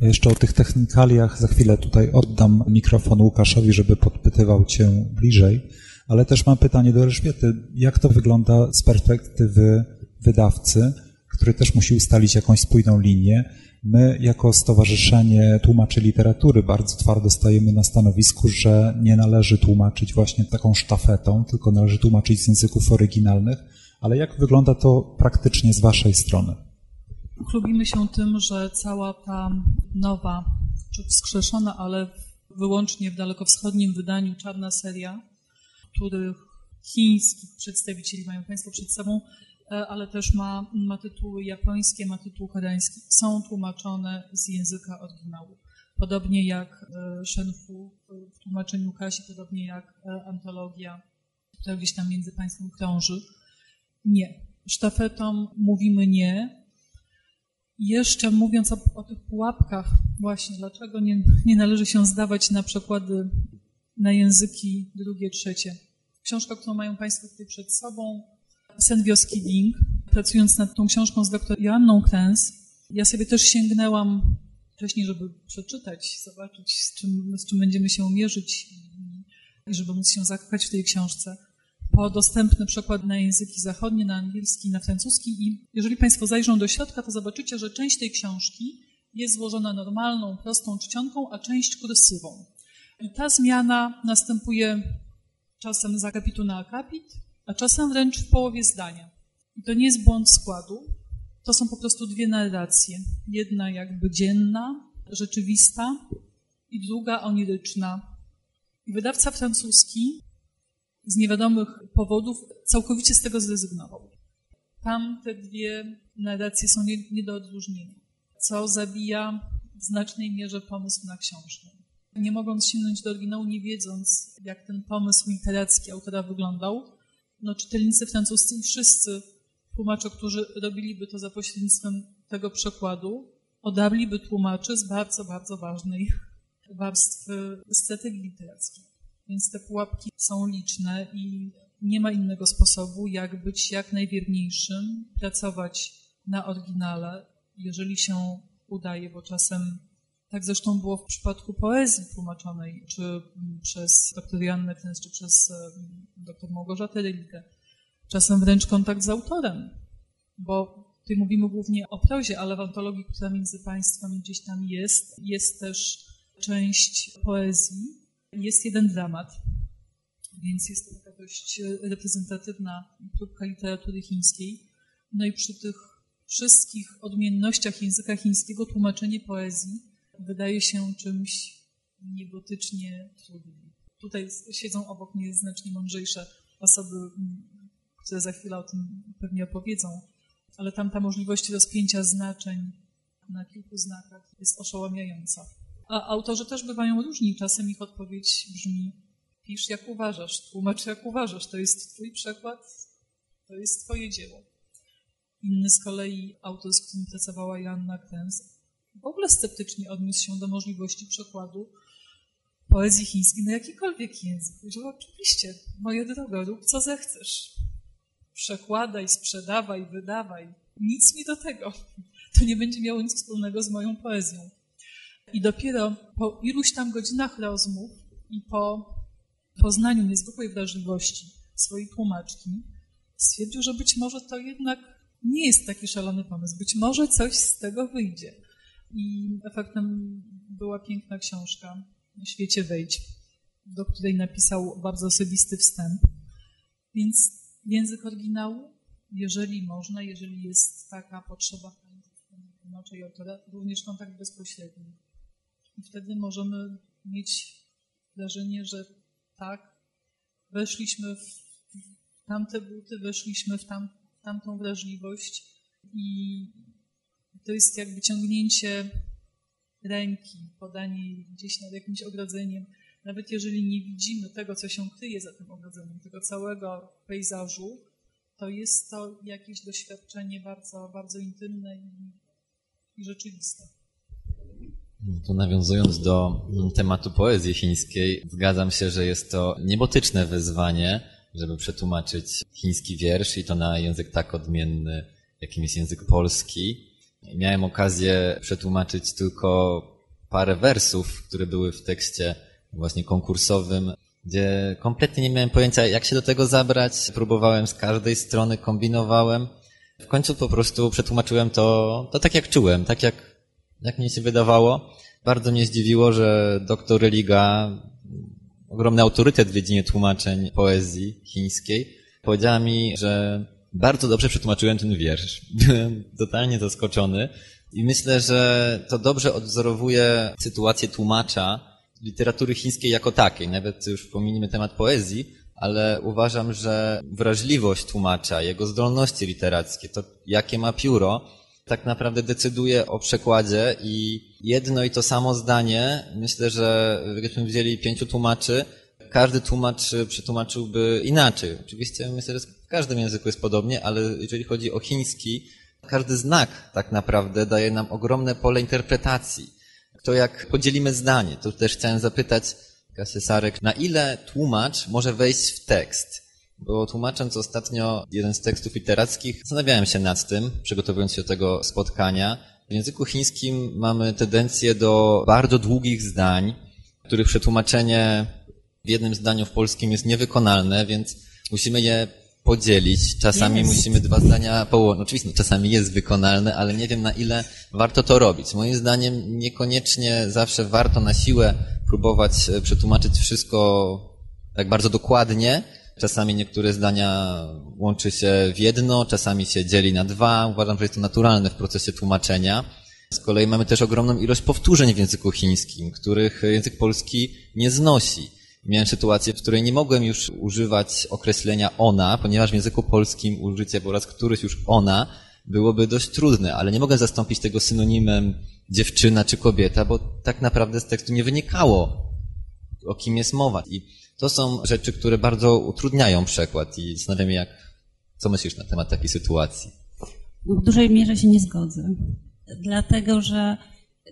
[SPEAKER 1] Jeszcze o tych technikaliach za chwilę tutaj oddam mikrofon Łukaszowi, żeby podpytywał Cię bliżej, ale też mam pytanie do Elżbiety. Jak to wygląda z perspektywy wydawcy, który też musi ustalić jakąś spójną linię? My, jako Stowarzyszenie Tłumaczy Literatury, bardzo twardo stajemy na stanowisku, że nie należy tłumaczyć właśnie taką sztafetą, tylko należy tłumaczyć z języków oryginalnych. Ale jak wygląda to praktycznie z Waszej strony?
[SPEAKER 3] Chlubimy się tym, że cała ta nowa, czy wskrzeszona, ale wyłącznie w dalekowschodnim wydaniu czarna seria, których chińskich przedstawicieli mają Państwo przed sobą, e, ale też ma, ma tytuły japońskie, ma tytuł koreański, są tłumaczone z języka oryginału. Podobnie jak e, Shenfu w tłumaczeniu Kasi, podobnie jak e, antologia, która gdzieś tam między Państwem krąży. Nie. Sztafetą mówimy nie, jeszcze mówiąc o, o, tych pułapkach, właśnie dlaczego nie, nie należy się zdawać na przykłady na języki drugie, trzecie. Książka, którą mają Państwo tutaj przed sobą, Sen wioski Ding. Pracując nad tą książką z dr Joanną Krens, ja sobie też sięgnęłam wcześniej, żeby przeczytać, zobaczyć, z czym, z czym będziemy się mierzyć i żeby móc się zakochać w tej książce po dostępny przekład na języki zachodnie, na angielski, na francuski i jeżeli Państwo zajrzą do środka, to zobaczycie, że część tej książki jest złożona normalną, prostą czcionką, a część kursywą. I ta zmiana następuje czasem z akapitu na akapit, a czasem wręcz w połowie zdania. I to nie jest błąd składu, to są po prostu dwie narracje. Jedna jakby dzienna, rzeczywista i druga oniryczna. I wydawca francuski z niewiadomych powodów całkowicie z tego zrezygnował. Tam te dwie narracje są nie, nie do odróżnienia, co zabija w znacznej mierze pomysł na książkę. Nie mogąc sięgnąć do oryginału, nie wiedząc, jak ten pomysł literacki autora wyglądał, no czytelnicy francuscy i wszyscy tłumacze, którzy robiliby to za pośrednictwem tego przekładu, odarliby tłumaczy z bardzo, bardzo ważnej warstwy strategii literackiej. Więc te pułapki są liczne i nie ma innego sposobu, jak być jak najwierniejszym, pracować na oryginale, jeżeli się udaje, bo czasem tak zresztą było w przypadku poezji tłumaczonej, czy przez dr Joannę Krens, czy przez dr Małgorzatę Religę. Czasem wręcz kontakt z autorem, bo tutaj mówimy głównie o prozie, ale w antologii, która między państwami gdzieś tam jest, jest też część poezji, jest jeden dramat, więc jest to taka dość reprezentatywna próbka literatury chińskiej. No i przy tych wszystkich odmiennościach języka chińskiego tłumaczenie poezji wydaje się czymś niebotycznie trudnym. Tutaj siedzą obok mnie znacznie mądrzejsze osoby, które za chwilę o tym pewnie opowiedzą, ale tam ta możliwość rozpięcia znaczeń na kilku znakach jest oszałamiająca. A autorzy też bywają różni. Czasem ich odpowiedź brzmi: pisz jak uważasz, tłumacz jak uważasz, to jest Twój przekład, to jest Twoje dzieło. Inny z kolei autor, z którym pracowała Joanna Krens, w ogóle sceptycznie odniósł się do możliwości przekładu poezji chińskiej na jakikolwiek język. Powiedział, oczywiście, moje drogo, rób co zechcesz. Przekładaj, sprzedawaj, wydawaj. Nic mi do tego. To nie będzie miało nic wspólnego z moją poezją. I dopiero po iluś tam godzinach rozmów i po poznaniu niezwykłej wrażliwości swojej tłumaczki stwierdził, że być może to jednak nie jest taki szalony pomysł. Być może coś z tego wyjdzie. I efektem była piękna książka świecie wejdź, do której napisał bardzo osobisty wstęp. Więc język oryginału, jeżeli można, jeżeli jest taka potrzeba tłumacza i autora, również kontakt bezpośredni. I wtedy możemy mieć wrażenie, że tak, weszliśmy w tamte buty, weszliśmy w, tam, w tamtą wrażliwość i to jest jakby ciągnięcie ręki, podanie gdzieś nad jakimś ogrodzeniem. Nawet jeżeli nie widzimy tego, co się kryje za tym ogrodzeniem, tego całego pejzażu, to jest to jakieś doświadczenie bardzo, bardzo intymne i, i rzeczywiste.
[SPEAKER 5] Tu nawiązując do tematu poezji chińskiej, zgadzam się, że jest to niebotyczne wyzwanie, żeby przetłumaczyć chiński wiersz i to na język tak odmienny, jakim jest język polski. Miałem okazję przetłumaczyć tylko parę wersów, które były w tekście właśnie konkursowym, gdzie kompletnie nie miałem pojęcia, jak się do tego zabrać. Próbowałem z każdej strony, kombinowałem. W końcu po prostu przetłumaczyłem to, to tak jak czułem, tak jak, jak mi się wydawało. Bardzo mnie zdziwiło, że doktor Religa, ogromny autorytet w dziedzinie tłumaczeń poezji chińskiej, powiedziała mi, że bardzo dobrze przetłumaczyłem ten wiersz. Byłem totalnie zaskoczony i myślę, że to dobrze odwzorowuje sytuację tłumacza literatury chińskiej jako takiej. Nawet już pominimy temat poezji, ale uważam, że wrażliwość tłumacza, jego zdolności literackie, to jakie ma pióro, tak naprawdę decyduje o przekładzie i jedno i to samo zdanie, myślę, że gdybyśmy wzięli pięciu tłumaczy, każdy tłumacz przetłumaczyłby inaczej. Oczywiście myślę, że w każdym języku jest podobnie, ale jeżeli chodzi o chiński, każdy znak tak naprawdę daje nam ogromne pole interpretacji. To jak podzielimy zdanie, to też chciałem zapytać Kasię Sarek, na ile tłumacz może wejść w tekst? Bo tłumacząc ostatnio jeden z tekstów literackich, zastanawiałem się nad tym, przygotowując się do tego spotkania. W języku chińskim mamy tendencję do bardzo długich zdań, których przetłumaczenie w jednym zdaniu w polskim jest niewykonalne, więc musimy je podzielić. Czasami jest. musimy dwa zdania połączyć. Oczywiście, no, czasami jest wykonalne, ale nie wiem na ile warto to robić. Moim zdaniem niekoniecznie zawsze warto na siłę próbować e, przetłumaczyć wszystko tak bardzo dokładnie. Czasami niektóre zdania łączy się w jedno, czasami się dzieli na dwa. Uważam, że jest to naturalne w procesie tłumaczenia. Z kolei mamy też ogromną ilość powtórzeń w języku chińskim, których język polski nie znosi. Miałem sytuację, w której nie mogłem już używać określenia ona, ponieważ w języku polskim użycie po raz któryś już ona byłoby dość trudne, ale nie mogę zastąpić tego synonimem dziewczyna czy kobieta, bo tak naprawdę z tekstu nie wynikało, o kim jest mowa. I to są rzeczy, które bardzo utrudniają przekład i zastanawiam się, jak, co myślisz na temat takiej sytuacji?
[SPEAKER 4] W dużej mierze się nie zgodzę. Dlatego, że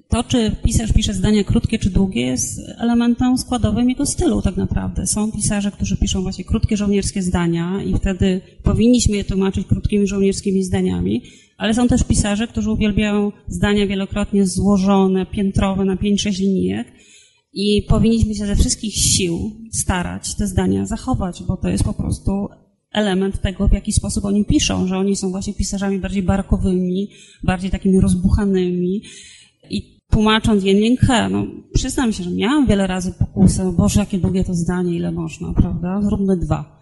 [SPEAKER 4] to, czy pisarz pisze zdania krótkie czy długie, jest elementem składowym jego stylu tak naprawdę. Są pisarze, którzy piszą właśnie krótkie żołnierskie zdania i wtedy powinniśmy je tłumaczyć krótkimi żołnierskimi zdaniami, ale są też pisarze, którzy uwielbiają zdania wielokrotnie złożone, piętrowe na pięć, sześć linijek i powinniśmy się ze wszystkich sił starać te zdania zachować, bo to jest po prostu element tego, w jaki sposób oni piszą, że oni są właśnie pisarzami bardziej barokowymi, bardziej takimi rozbuchanymi, i tłumacząc He, no przyznam się, że miałam wiele razy pokusę, Boże, jakie długie to zdanie, ile można, prawda? Zróbmy dwa.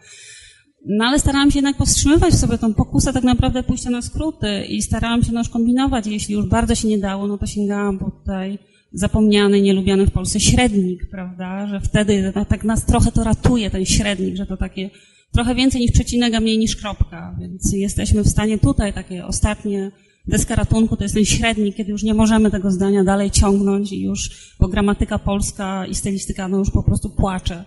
[SPEAKER 4] No ale starałam się jednak powstrzymywać sobie tą pokusę tak naprawdę pójścia na skróty i starałam się no, już kombinować. Jeśli już bardzo się nie dało, no to sięgałam po tutaj zapomniany, nielubiany w Polsce średnik, prawda? Że wtedy tak nas trochę to ratuje, ten średnik, że to takie trochę więcej niż przecinek, a mniej niż kropka. Więc jesteśmy w stanie tutaj takie ostatnie Deska ratunku to jest ten średnik, kiedy już nie możemy tego zdania dalej ciągnąć i już, bo gramatyka polska i stylistyka no już po prostu płacze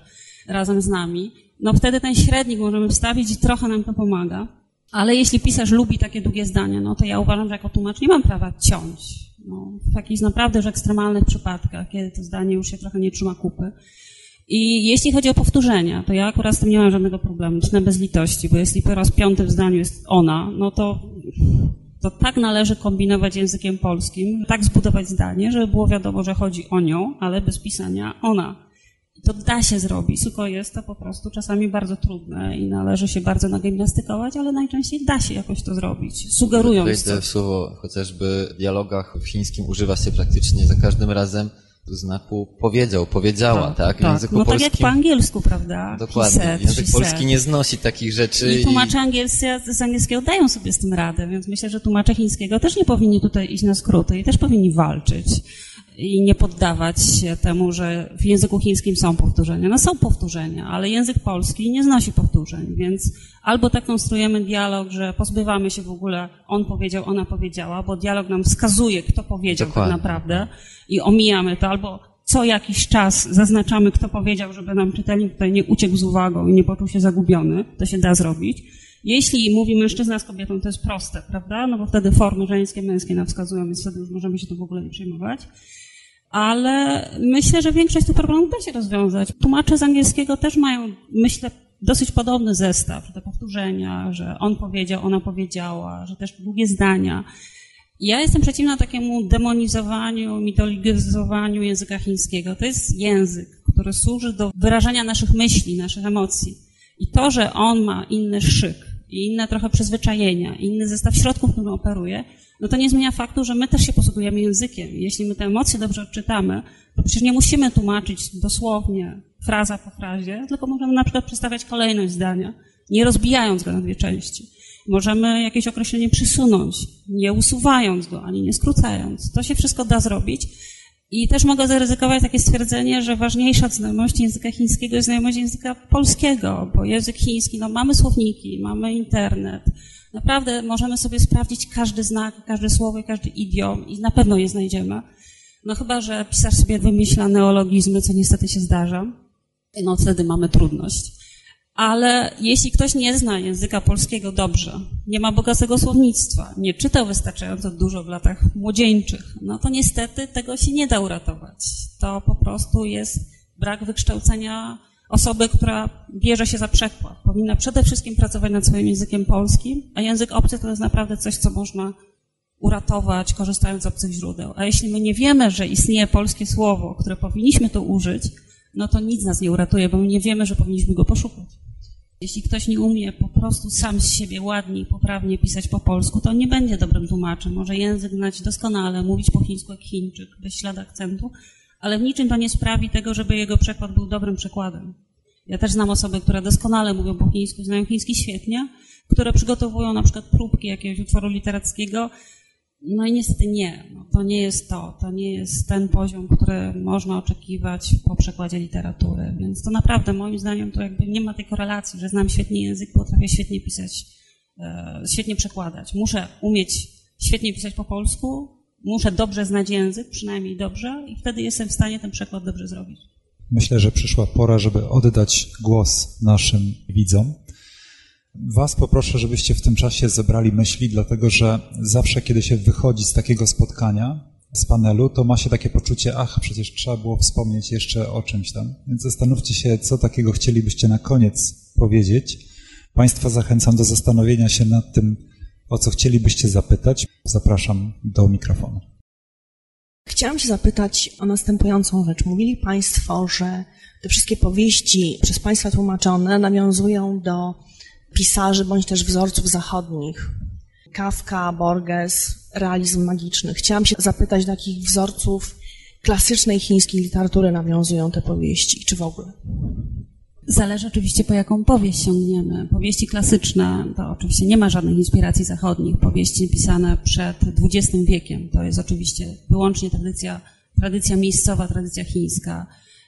[SPEAKER 4] razem z nami. No wtedy ten średnik możemy wstawić i trochę nam to pomaga. Ale jeśli pisarz lubi takie długie zdania, no to ja uważam, że jako tłumacz nie mam prawa ciąć. No, w jakichś naprawdę już ekstremalnych przypadkach, kiedy to zdanie już się trochę nie trzyma kupy. I jeśli chodzi o powtórzenia, to ja akurat z tym nie mam żadnego problemu, na bez litości, bo jeśli po raz piąty w zdaniu jest ona, no to to tak należy kombinować językiem polskim, tak zbudować zdanie, żeby było wiadomo, że chodzi o nią, ale bez pisania ona. To da się zrobić, tylko jest to po prostu czasami bardzo trudne i należy się bardzo nagimnastykować, ale najczęściej da się jakoś to zrobić, sugerując
[SPEAKER 5] Wejdę w słowo, chociażby w dialogach w chińskim używa się praktycznie za każdym razem znaku powiedział, powiedziała, tak? tak?
[SPEAKER 4] W tak. języku no polskim, tak jak po angielsku, prawda?
[SPEAKER 5] Dokładnie. Said, Język polski nie znosi takich rzeczy.
[SPEAKER 4] I tłumacze i... angielscy z angielskiego dają sobie z tym radę, więc myślę, że tłumacze chińskiego też nie powinni tutaj iść na skróty i też powinni walczyć i nie poddawać się temu, że w języku chińskim są powtórzenia. No są powtórzenia, ale język polski nie znosi powtórzeń, więc albo tak konstruujemy dialog, że pozbywamy się w ogóle on powiedział, ona powiedziała, bo dialog nam wskazuje, kto powiedział tak Dokładnie. tak naprawdę i omijamy to, albo co jakiś czas zaznaczamy, kto powiedział, żeby nam czytelnik tutaj nie uciekł z uwagą i nie poczuł się zagubiony. To się da zrobić. Jeśli mówi mężczyzna z kobietą, to jest proste, prawda? No bo wtedy formy żeńskie, męskie nam wskazują, więc wtedy już możemy się to w ogóle nie przejmować ale myślę, że większość tych problemów da się rozwiązać. Tłumacze z angielskiego też mają, myślę, dosyć podobny zestaw, te powtórzenia, że on powiedział, ona powiedziała, że też długie zdania. Ja jestem przeciwna takiemu demonizowaniu, mitologizowaniu języka chińskiego. To jest język, który służy do wyrażania naszych myśli, naszych emocji. I to, że on ma inny szyk i inne trochę przyzwyczajenia, inny zestaw środków, którym operuje, no to nie zmienia faktu, że my też się posługujemy językiem. Jeśli my te emocje dobrze odczytamy, to przecież nie musimy tłumaczyć dosłownie, fraza po frazie, tylko możemy na przykład przedstawiać kolejność zdania, nie rozbijając go na dwie części. Możemy jakieś określenie przysunąć, nie usuwając go, ani nie skrócając. To się wszystko da zrobić. I też mogę zaryzykować takie stwierdzenie, że ważniejsza od znajomości języka chińskiego jest znajomość języka polskiego, bo język chiński, no mamy słowniki, mamy internet. Naprawdę możemy sobie sprawdzić każdy znak, każde słowo każdy idiom i na pewno je znajdziemy. No chyba, że pisarz sobie wymyśla neologizmy, co niestety się zdarza. No wtedy mamy trudność ale jeśli ktoś nie zna języka polskiego dobrze, nie ma bogatego słownictwa, nie czytał wystarczająco dużo w latach młodzieńczych, no to niestety tego się nie da uratować. To po prostu jest brak wykształcenia osoby, która bierze się za przekład. Powinna przede wszystkim pracować nad swoim językiem polskim, a język obcy to jest naprawdę coś, co można uratować, korzystając z obcych źródeł. A jeśli my nie wiemy, że istnieje polskie słowo, które powinniśmy tu użyć, no to nic nas nie uratuje, bo my nie wiemy, że powinniśmy go poszukać. Jeśli ktoś nie umie po prostu sam z siebie ładnie i poprawnie pisać po polsku, to nie będzie dobrym tłumaczem. Może język znać doskonale, mówić po chińsku jak Chińczyk, bez śladu akcentu, ale w niczym to nie sprawi tego, żeby jego przekład był dobrym przekładem. Ja też znam osoby, które doskonale mówią po chińsku, znają chiński świetnie, które przygotowują na przykład próbki jakiegoś utworu literackiego no i niestety nie. No, to nie jest to. To nie jest ten poziom, który można oczekiwać po przekładzie literatury. Więc to naprawdę moim zdaniem to jakby nie ma tej korelacji, że znam świetnie język, potrafię świetnie pisać, e, świetnie przekładać. Muszę umieć świetnie pisać po polsku, muszę dobrze znać język, przynajmniej dobrze, i wtedy jestem w stanie ten przekład dobrze zrobić.
[SPEAKER 1] Myślę, że przyszła pora, żeby oddać głos naszym widzom. Was poproszę, żebyście w tym czasie zebrali myśli, dlatego że zawsze, kiedy się wychodzi z takiego spotkania, z panelu, to ma się takie poczucie, ach, przecież trzeba było wspomnieć jeszcze o czymś tam. Więc zastanówcie się, co takiego chcielibyście na koniec powiedzieć. Państwa zachęcam do zastanowienia się nad tym, o co chcielibyście zapytać. Zapraszam do mikrofonu.
[SPEAKER 6] Chciałam się zapytać o następującą rzecz. Mówili Państwo, że te wszystkie powieści przez Państwa tłumaczone nawiązują do pisarzy bądź też wzorców zachodnich. Kafka, Borges, realizm magiczny. Chciałam się zapytać, do jakich wzorców klasycznej chińskiej literatury nawiązują te powieści, czy w ogóle?
[SPEAKER 4] Zależy oczywiście, po jaką powieść sięgniemy. Powieści klasyczne to oczywiście nie ma żadnych inspiracji zachodnich. Powieści pisane przed XX wiekiem to jest oczywiście wyłącznie tradycja, tradycja miejscowa, tradycja chińska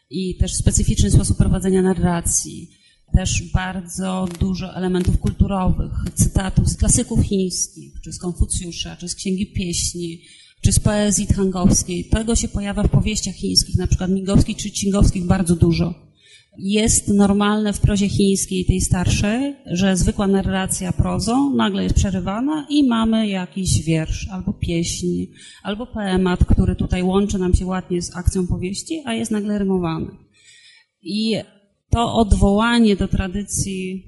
[SPEAKER 4] i też specyficzny sposób prowadzenia narracji też bardzo dużo elementów kulturowych, cytatów z klasyków chińskich, czy z Konfucjusza, czy z Księgi Pieśni, czy z poezji thangowskiej. Tego się pojawia w powieściach chińskich, na przykład mingowskich czy cingowskich bardzo dużo. Jest normalne w prozie chińskiej, tej starszej, że zwykła narracja prozą nagle jest przerywana i mamy jakiś wiersz, albo pieśń, albo poemat, który tutaj łączy nam się ładnie z akcją powieści, a jest nagle rymowany. I to odwołanie do tradycji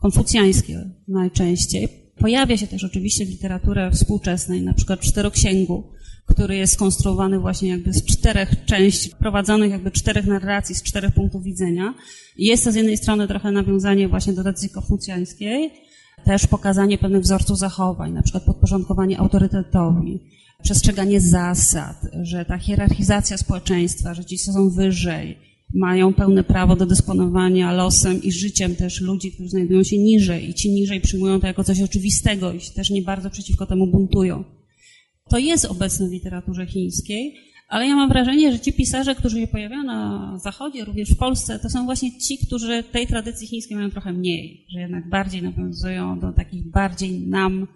[SPEAKER 4] konfucjańskiej najczęściej pojawia się też oczywiście w literaturze współczesnej, na przykład w Czteroksięgu, który jest skonstruowany właśnie jakby z czterech części, prowadzonych jakby czterech narracji, z czterech punktów widzenia. Jest to z jednej strony trochę nawiązanie właśnie do tradycji konfucjańskiej, też pokazanie pewnych wzorców zachowań, na przykład podporządkowanie autorytetowi, przestrzeganie zasad, że ta hierarchizacja społeczeństwa, że ci, co są wyżej, mają pełne prawo do dysponowania losem i życiem też ludzi, którzy znajdują się niżej i ci niżej przyjmują to jako coś oczywistego i się też nie bardzo przeciwko temu buntują. To jest obecne w literaturze chińskiej, ale ja mam wrażenie, że ci pisarze, którzy się pojawiają na Zachodzie, również w Polsce, to są właśnie ci, którzy tej tradycji chińskiej mają trochę mniej, że jednak bardziej nawiązują do takich bardziej nam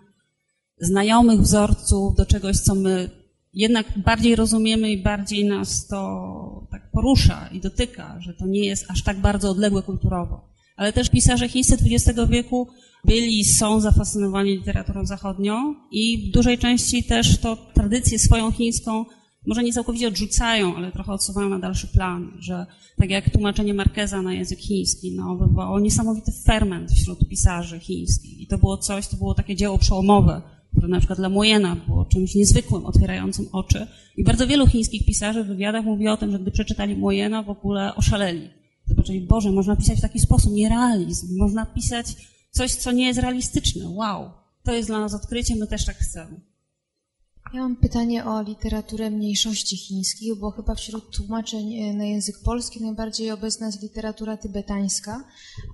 [SPEAKER 4] znajomych wzorców, do czegoś, co my jednak bardziej rozumiemy i bardziej nas to tak porusza i dotyka, że to nie jest aż tak bardzo odległe kulturowo. Ale też pisarze chińscy XX wieku byli i są zafascynowani literaturą zachodnią i w dużej części też to tradycję swoją chińską może nie całkowicie odrzucają, ale trochę odsuwają na dalszy plan, że tak jak tłumaczenie Markeza na język chiński, no, wywołało niesamowity ferment wśród pisarzy chińskich i to było coś, to było takie dzieło przełomowe które na przykład dla Mojena było czymś niezwykłym, otwierającym oczy. I bardzo wielu chińskich pisarzy w wywiadach mówi o tym, że gdy przeczytali Mojena, w ogóle oszaleli. Zobaczyli, Boże, można pisać w taki sposób, nierealizm, można pisać coś, co nie jest realistyczne. Wow, to jest dla nas odkrycie, my też tak chcemy.
[SPEAKER 7] Ja mam pytanie o literaturę mniejszości chińskich, bo chyba wśród tłumaczeń e, na język polski najbardziej obecna jest literatura tybetańska.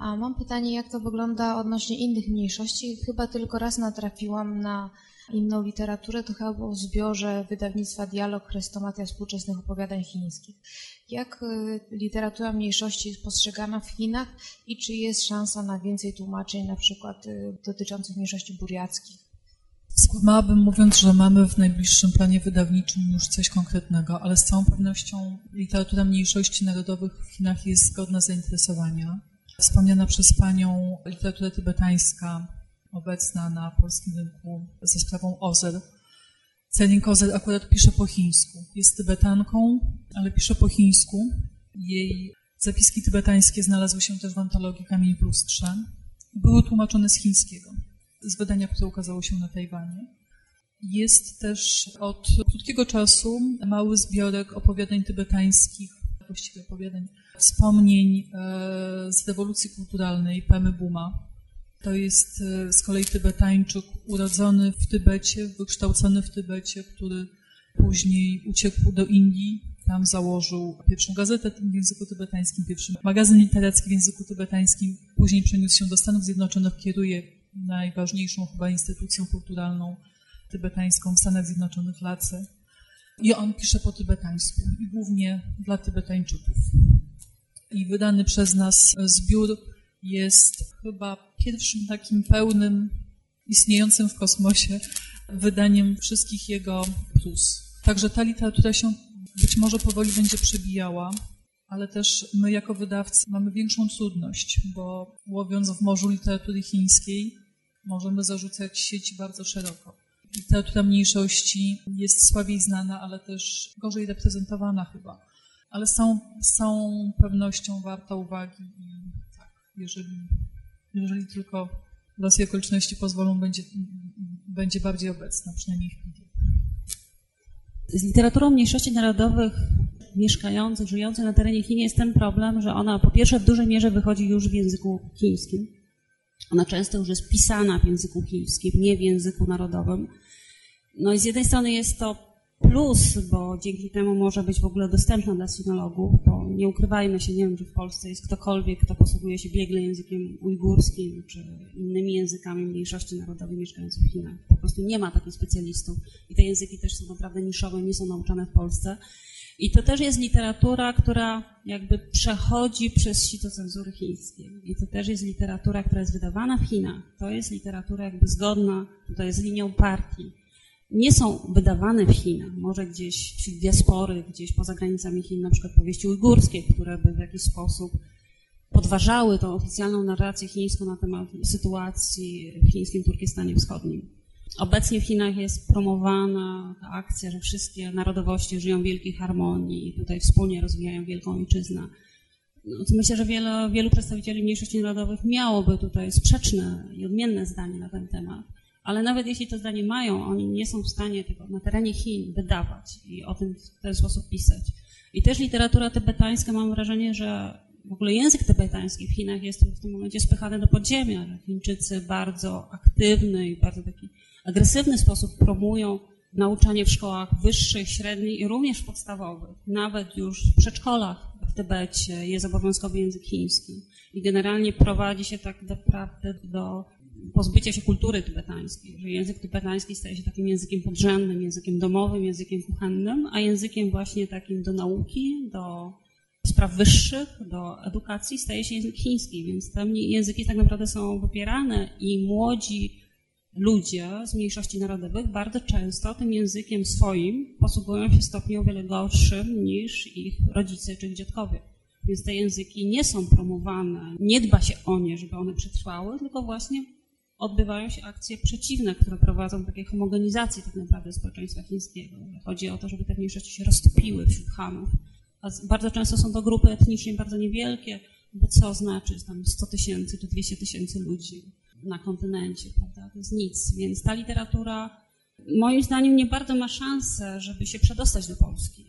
[SPEAKER 7] A mam pytanie, jak to wygląda odnośnie innych mniejszości. Chyba tylko raz natrafiłam na inną literaturę, to chyba było w zbiorze wydawnictwa Dialog Chrestomatia współczesnych opowiadań chińskich. Jak e, literatura mniejszości jest postrzegana w Chinach i czy jest szansa na więcej tłumaczeń, na przykład e, dotyczących mniejszości buriackich?
[SPEAKER 3] Skłamałabym mówiąc, że mamy w najbliższym planie wydawniczym już coś konkretnego, ale z całą pewnością literatura mniejszości narodowych w Chinach jest zgodna zainteresowania. Wspomniana przez Panią literatura tybetańska, obecna na polskim rynku ze sprawą Ozer. Celine Ozer akurat pisze po chińsku. Jest tybetanką, ale pisze po chińsku. Jej zapiski tybetańskie znalazły się też w antologii Kamień w lustrze. Były tłumaczone z chińskiego z wydania, które ukazało się na Tajwanie. Jest też od krótkiego czasu mały zbiorek opowiadań tybetańskich, właściwie opowiadań, wspomnień e, z rewolucji kulturalnej Pemy Buma. To jest e, z kolei Tybetańczyk urodzony w Tybecie, wykształcony w Tybecie, który później uciekł do Indii. Tam założył pierwszą gazetę w języku tybetańskim, pierwszy magazyn literacki w języku tybetańskim. Później przeniósł się do Stanów Zjednoczonych, kieruje najważniejszą chyba instytucją kulturalną tybetańską w Stanach Zjednoczonych Lace. I on pisze po tybetańsku i głównie dla Tybetańczyków. I wydany przez nas zbiór jest chyba pierwszym takim pełnym, istniejącym w kosmosie wydaniem wszystkich jego plus. Także ta literatura się być może powoli będzie przebijała, ale też my jako wydawcy mamy większą trudność, bo łowiąc w morzu literatury chińskiej, możemy zarzucać sieć bardzo szeroko. Literatura mniejszości jest słabiej znana, ale też gorzej reprezentowana chyba. Ale z całą, z całą pewnością warta uwagi i jeżeli, jeżeli tylko losy okoliczności pozwolą, będzie, będzie bardziej obecna, przynajmniej Piwie.
[SPEAKER 4] Z literaturą mniejszości narodowych mieszkających, żyjących na terenie Chin jest ten problem, że ona po pierwsze w dużej mierze wychodzi już w języku chińskim. Ona często już jest pisana w języku chińskim, nie w języku narodowym. No i z jednej strony jest to plus, bo dzięki temu może być w ogóle dostępna dla sinologów, bo nie ukrywajmy się, nie wiem, czy w Polsce jest ktokolwiek, kto posługuje się biegle językiem ujgurskim, czy innymi językami mniejszości narodowej mieszkających w Chinach. Po prostu nie ma takich specjalistów i te języki też są naprawdę niszowe, nie są nauczane w Polsce. I to też jest literatura, która jakby przechodzi przez sito cenzury chińskiej. I to też jest literatura, która jest wydawana w Chinach. To jest literatura jakby zgodna tutaj z linią partii. Nie są wydawane w Chinach, może gdzieś wśród diaspory, gdzieś poza granicami Chin, na przykład powieści ujgurskie, które by w jakiś sposób podważały tą oficjalną narrację chińską na temat sytuacji w chińskim Turkestanie Wschodnim. Obecnie w Chinach jest promowana ta akcja, że wszystkie narodowości żyją w wielkiej harmonii i tutaj wspólnie rozwijają wielką ojczyznę. No, myślę, że wielu przedstawicieli mniejszości narodowych miałoby tutaj sprzeczne i odmienne zdanie na ten temat. Ale nawet jeśli to zdanie mają, oni nie są w stanie tego na terenie Chin wydawać i o tym w ten sposób pisać. I też literatura tybetańska, mam wrażenie, że w ogóle język tybetański w Chinach jest w tym momencie spychany do podziemia, Chińczycy bardzo aktywny i bardzo taki agresywny sposób promują nauczanie w szkołach wyższych, średnich i również podstawowych. Nawet już w przedszkolach w Tybecie jest obowiązkowy język chiński. I generalnie prowadzi się tak naprawdę do pozbycia się kultury tybetańskiej, że język tybetański staje się takim językiem podrzędnym, językiem domowym, językiem kuchennym, a językiem właśnie takim do nauki, do spraw wyższych, do edukacji staje się język chiński, więc te języki tak naprawdę są wypierane i młodzi ludzie z mniejszości narodowych bardzo często tym językiem swoim posługują się stopniu o wiele gorszym niż ich rodzice czy dziadkowie. Więc te języki nie są promowane, nie dba się o nie, żeby one przetrwały, tylko właśnie odbywają się akcje przeciwne, które prowadzą do takiej homogenizacji tak naprawdę społeczeństwa chińskiego. Chodzi o to, żeby te mniejszości się roztopiły wśród Hanów. A bardzo często są to grupy etnicznie bardzo niewielkie, bo co znaczy tam 100 tysięcy czy 200 tysięcy ludzi na kontynencie, prawda? To jest nic. Więc ta literatura moim zdaniem nie bardzo ma szansę, żeby się przedostać do Polski.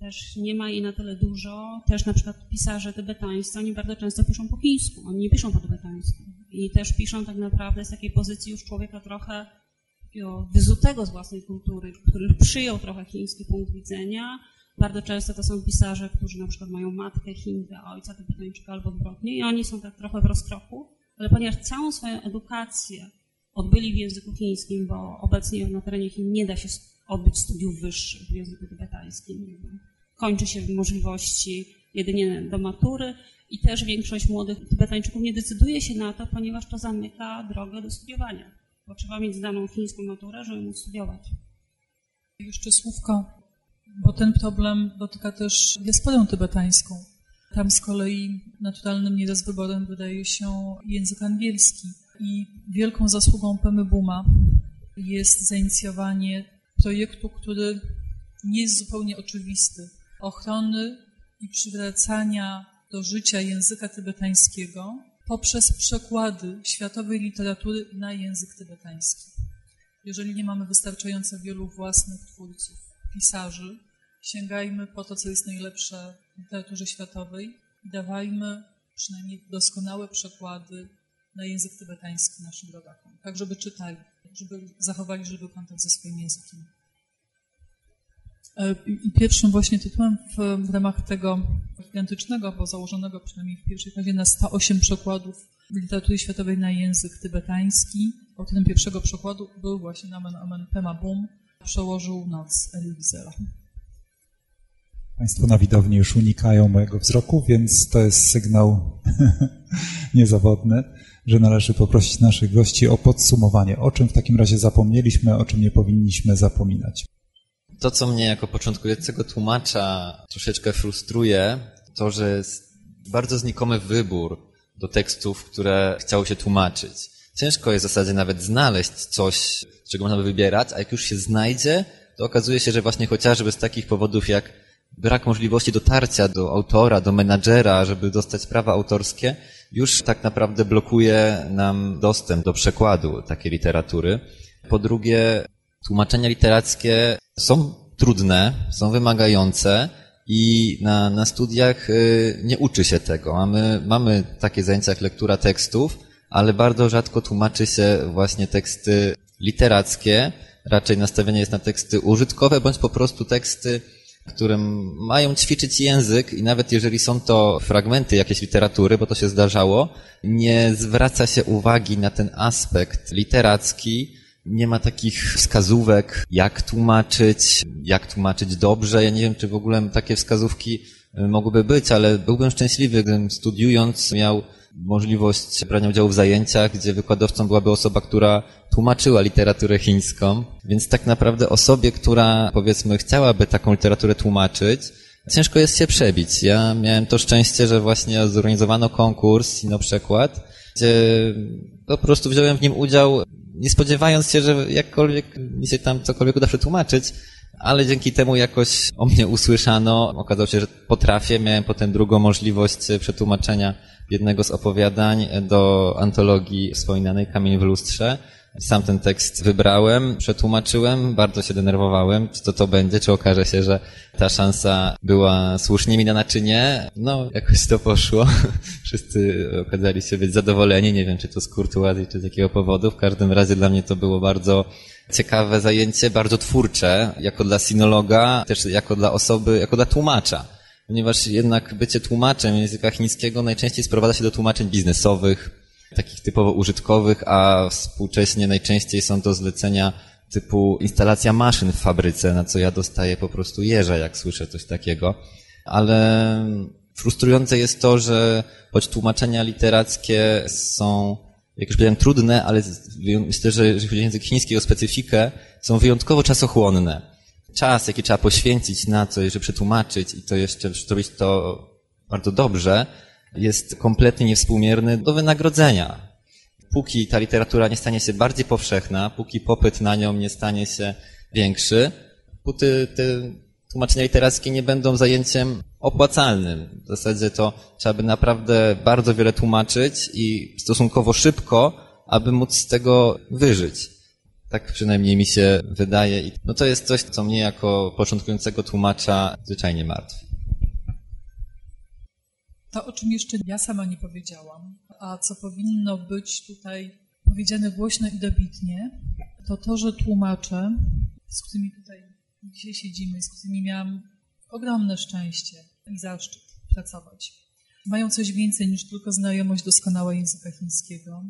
[SPEAKER 4] Też nie ma jej na tyle dużo. Też na przykład pisarze tybetańscy, oni bardzo często piszą po chińsku, oni nie piszą po tybetańsku. I też piszą tak naprawdę z takiej pozycji już człowieka trochę wyzutego z własnej kultury, który przyjął trochę chiński punkt widzenia. Bardzo często to są pisarze, którzy na przykład mają matkę Chinkę, ojca tybetańczyka albo odwrotnie i oni są tak trochę w rozkroku, ale ponieważ całą swoją edukację odbyli w języku chińskim, bo obecnie na terenie Chin nie da się odbyć studiów wyższych w języku tybetańskim. Kończy się możliwości jedynie do matury i też większość młodych Tybetańczyków nie decyduje się na to, ponieważ to zamyka drogę do studiowania. Bo trzeba mieć zdaną chińską maturę, żeby móc studiować.
[SPEAKER 3] Jeszcze słówko, bo ten problem dotyka też diasporę tybetańską. Tam z kolei naturalnym nie wyborem wydaje się język angielski. I wielką zasługą Pemy Buma jest zainicjowanie projektu, który nie jest zupełnie oczywisty. Ochrony i przywracania do życia języka tybetańskiego poprzez przekłady światowej literatury na język tybetański. Jeżeli nie mamy wystarczająco wielu własnych twórców, pisarzy, sięgajmy po to, co jest najlepsze w literaturze światowej i dawajmy przynajmniej doskonałe przekłady na język tybetański naszym rodakom, tak żeby czytali, żeby zachowali żywy kontakt ze swoim językiem. E, I pierwszym właśnie tytułem w, w ramach tego gigantycznego, bo założonego przynajmniej w pierwszej fazie na 108 przekładów literatury światowej na język tybetański. Autorem pierwszego przekładu był właśnie Namen Amen Pema Bum, przełożył Noc Elie Wiesela.
[SPEAKER 1] Państwo na widowni już unikają mojego wzroku, więc to jest sygnał niezawodny, że należy poprosić naszych gości o podsumowanie, o czym w takim razie zapomnieliśmy, o czym nie powinniśmy zapominać.
[SPEAKER 5] To, co mnie jako początkującego tłumacza troszeczkę frustruje, to, że jest bardzo znikomy wybór do tekstów, które chciało się tłumaczyć. Ciężko jest w zasadzie nawet znaleźć coś, czego można by wybierać, a jak już się znajdzie, to okazuje się, że właśnie chociażby z takich powodów jak brak możliwości dotarcia do autora, do menadżera, żeby dostać prawa autorskie, już tak naprawdę blokuje nam dostęp do przekładu takiej literatury. Po drugie, tłumaczenia literackie są trudne, są wymagające i na, na studiach y, nie uczy się tego. Mamy, mamy takie zajęcia jak lektura tekstów, ale bardzo rzadko tłumaczy się właśnie teksty literackie. Raczej nastawienie jest na teksty użytkowe, bądź po prostu teksty, którym mają ćwiczyć język i nawet jeżeli są to fragmenty jakiejś literatury, bo to się zdarzało, nie zwraca się uwagi na ten aspekt literacki, nie ma takich wskazówek, jak tłumaczyć, jak tłumaczyć dobrze. Ja nie wiem, czy w ogóle takie wskazówki y, mogłyby być, ale byłbym szczęśliwy, gdybym studiując miał możliwość brania udziału w zajęciach, gdzie wykładowcą byłaby osoba, która tłumaczyła literaturę chińską. Więc tak naprawdę osobie, która powiedzmy chciałaby taką literaturę tłumaczyć, ciężko jest się przebić. Ja miałem to szczęście, że właśnie zorganizowano konkurs na przykład, gdzie po prostu wziąłem w nim udział nie spodziewając się, że jakkolwiek mi się tam cokolwiek uda przetłumaczyć, ale dzięki temu jakoś o mnie usłyszano. Okazało się, że potrafię. Miałem potem drugą możliwość przetłumaczenia jednego z opowiadań do antologii wspominanej Kamień w lustrze. Sam ten tekst wybrałem, przetłumaczyłem, bardzo się denerwowałem, czy to to będzie, czy okaże się, że ta szansa była słusznie mi dana, czy nie. No, jakoś to poszło. Wszyscy okazali się być zadowoleni, nie wiem, czy to z kurtuazji, czy z jakiego powodu. W każdym razie dla mnie to było bardzo ciekawe zajęcie, bardzo twórcze, jako dla sinologa, też jako dla osoby, jako dla tłumacza. Ponieważ jednak bycie tłumaczem języka chińskiego najczęściej sprowadza się do tłumaczeń biznesowych, takich typowo użytkowych, a współcześnie najczęściej są to zlecenia typu instalacja maszyn w fabryce, na co ja dostaję po prostu jeża, jak słyszę coś takiego. Ale frustrujące jest to, że choć tłumaczenia literackie są, jak już powiedziałem, trudne, ale myślę, że jeżeli chodzi o język chiński, o specyfikę, są wyjątkowo czasochłonne. Czas, jaki trzeba poświęcić na coś, żeby przetłumaczyć i to jeszcze zrobić to bardzo dobrze, jest kompletnie niewspółmierny do wynagrodzenia. Póki ta literatura nie stanie się bardziej powszechna, póki popyt na nią nie stanie się większy, póki te tłumaczenia literackie nie będą zajęciem opłacalnym. W zasadzie to trzeba by naprawdę bardzo wiele tłumaczyć i stosunkowo szybko, aby móc z tego wyżyć. Tak przynajmniej mi się wydaje. No to jest coś, co mnie jako początkującego tłumacza zwyczajnie martwi.
[SPEAKER 3] To, o czym jeszcze ja sama nie powiedziałam, a co powinno być tutaj powiedziane głośno i dobitnie, to to, że tłumacze, z którymi tutaj dzisiaj siedzimy, z którymi miałam ogromne szczęście i zaszczyt pracować, mają coś więcej niż tylko znajomość doskonała języka chińskiego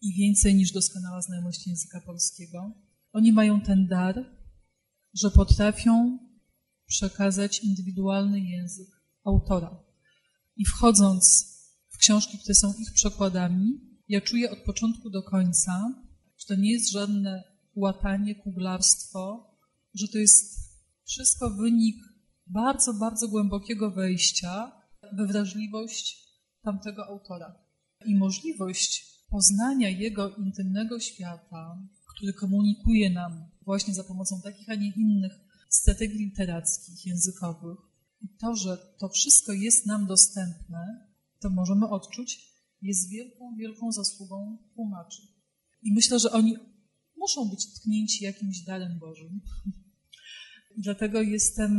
[SPEAKER 3] i więcej niż doskonała znajomość języka polskiego. Oni mają ten dar, że potrafią przekazać indywidualny język autora. I wchodząc w książki, które są ich przekładami, ja czuję od początku do końca, że to nie jest żadne łatanie, kuglarstwo, że to jest wszystko wynik bardzo, bardzo głębokiego wejścia we wrażliwość tamtego autora i możliwość poznania jego intymnego świata, który komunikuje nam właśnie za pomocą takich, a nie innych strategii literackich, językowych. I to, że to wszystko jest nam dostępne, to możemy odczuć, jest wielką, wielką zasługą tłumaczy. I myślę, że oni muszą być tknięci jakimś darem Bożym. Dlatego jestem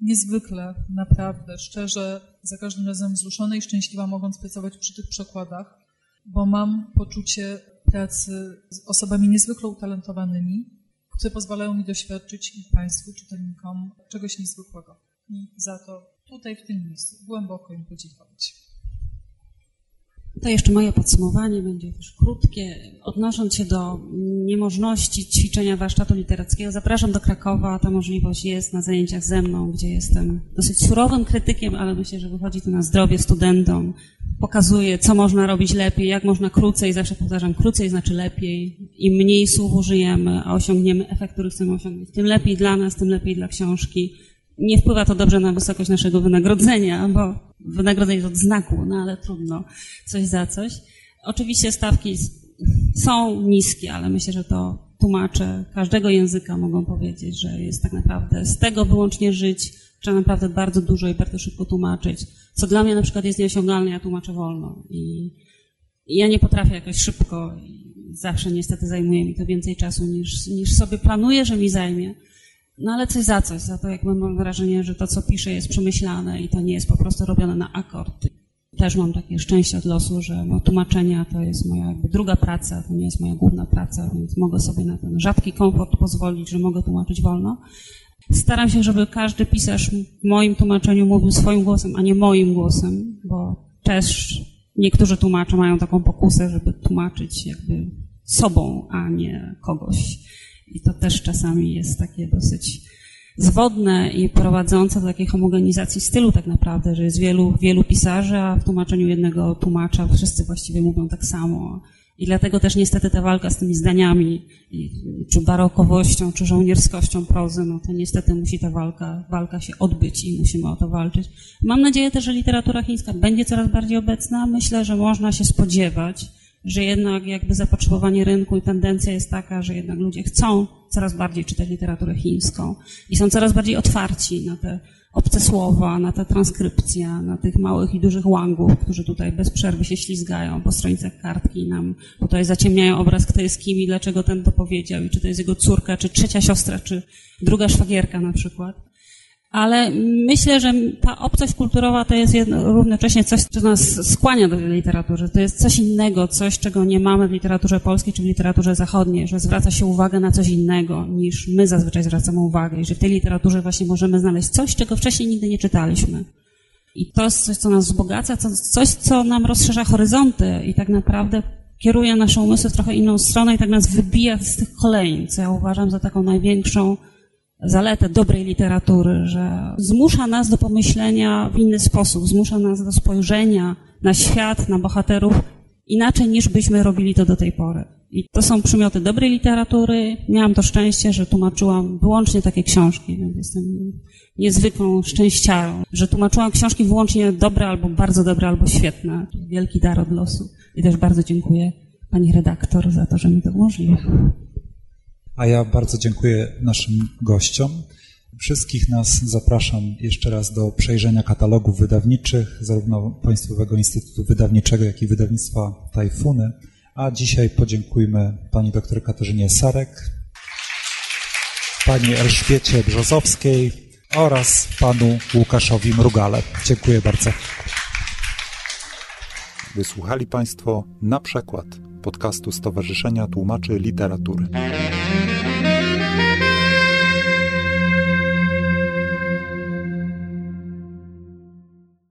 [SPEAKER 3] niezwykle, naprawdę, szczerze, za każdym razem wzruszona i szczęśliwa, mogąc pracować przy tych przekładach, bo mam poczucie pracy z osobami niezwykle utalentowanymi, które pozwalają mi doświadczyć i Państwu, czytelnikom, czegoś niezwykłego. I za to tutaj, w tym miejscu, głęboko im podziękować.
[SPEAKER 4] To jeszcze moje podsumowanie będzie też krótkie. Odnosząc się do niemożności ćwiczenia warsztatu literackiego, zapraszam do Krakowa. Ta możliwość jest na zajęciach ze mną, gdzie jestem dosyć surowym krytykiem, ale myślę, że wychodzi to na zdrowie studentom. Pokazuje, co można robić lepiej, jak można krócej. Zawsze powtarzam, krócej znaczy lepiej. Im mniej słów użyjemy, a osiągniemy efekt, który chcemy osiągnąć, tym lepiej dla nas, tym lepiej dla książki nie wpływa to dobrze na wysokość naszego wynagrodzenia, bo wynagrodzenie jest od znaku, no ale trudno, coś za coś. Oczywiście stawki są niskie, ale myślę, że to tłumacze każdego języka mogą powiedzieć, że jest tak naprawdę z tego wyłącznie żyć, trzeba naprawdę bardzo dużo i bardzo szybko tłumaczyć, co dla mnie na przykład jest nieosiągalne, ja tłumaczę wolno i, ja nie potrafię jakoś szybko zawsze niestety zajmuje mi to więcej czasu niż, niż sobie planuję, że mi zajmie. No ale coś za coś, za to jakby mam wrażenie, że to, co piszę, jest przemyślane i to nie jest po prostu robione na akord. Też mam takie szczęście od losu, że no, tłumaczenia to jest moja jakby druga praca, to nie jest moja główna praca, więc mogę sobie na ten rzadki komfort pozwolić, że mogę tłumaczyć wolno. Staram się, żeby każdy pisarz w moim tłumaczeniu mówił swoim głosem, a nie moim głosem, bo też niektórzy tłumacze mają taką pokusę, żeby tłumaczyć jakby sobą, a nie kogoś. I to też czasami jest takie dosyć zwodne i prowadzące do takiej homogenizacji stylu tak naprawdę, że jest wielu, wielu pisarzy, a w tłumaczeniu jednego tłumacza wszyscy właściwie mówią tak samo. I dlatego też niestety ta walka z tymi zdaniami, czy barokowością, czy żołnierskością prozy, no to niestety musi ta walka, walka się odbyć i musimy o to walczyć. Mam nadzieję też, że literatura chińska będzie coraz bardziej obecna. Myślę, że można się spodziewać, że jednak jakby zapotrzebowanie rynku i tendencja jest taka, że jednak ludzie chcą coraz bardziej czytać literaturę chińską i są coraz bardziej otwarci na te obce słowa, na te transkrypcje, na tych małych i dużych łangów, którzy tutaj bez przerwy się ślizgają po stronicach kartki i nam tutaj zaciemniają obraz, kto jest kim i dlaczego ten to powiedział i czy to jest jego córka, czy trzecia siostra, czy druga szwagierka na przykład ale myślę, że ta obcość kulturowa to jest jedno, równocześnie coś, co nas skłania do literatury. To jest coś innego, coś, czego nie mamy w literaturze polskiej czy w literaturze zachodniej, że zwraca się uwagę na coś innego, niż my zazwyczaj zwracamy uwagę i że w tej literaturze właśnie możemy znaleźć coś, czego wcześniej nigdy nie czytaliśmy. I to jest coś, co nas wzbogaca, coś, co nam rozszerza horyzonty i tak naprawdę kieruje nasze umysły w trochę inną stronę i tak nas wybija z tych kolejn, co ja uważam za taką największą zaletę dobrej literatury, że zmusza nas do pomyślenia w inny sposób, zmusza nas do spojrzenia na świat, na bohaterów inaczej niż byśmy robili to do tej pory. I to są przymioty dobrej literatury. Miałam to szczęście, że tłumaczyłam wyłącznie takie książki, więc jestem niezwykłą szczęściarą, że tłumaczyłam książki wyłącznie dobre albo bardzo dobre albo świetne. Wielki dar od losu. I też bardzo dziękuję pani redaktor za to, że mi to umożliwia.
[SPEAKER 1] A ja bardzo dziękuję naszym gościom. Wszystkich nas zapraszam jeszcze raz do przejrzenia katalogów wydawniczych, zarówno Państwowego Instytutu Wydawniczego, jak i wydawnictwa Tajfuny, A dzisiaj podziękujmy pani doktor Katarzynie Sarek, pani Elżbiecie Brzozowskiej oraz panu Łukaszowi Mrugale. Dziękuję bardzo.
[SPEAKER 2] Wysłuchali Państwo na przykład podcastu Stowarzyszenia Tłumaczy Literatury.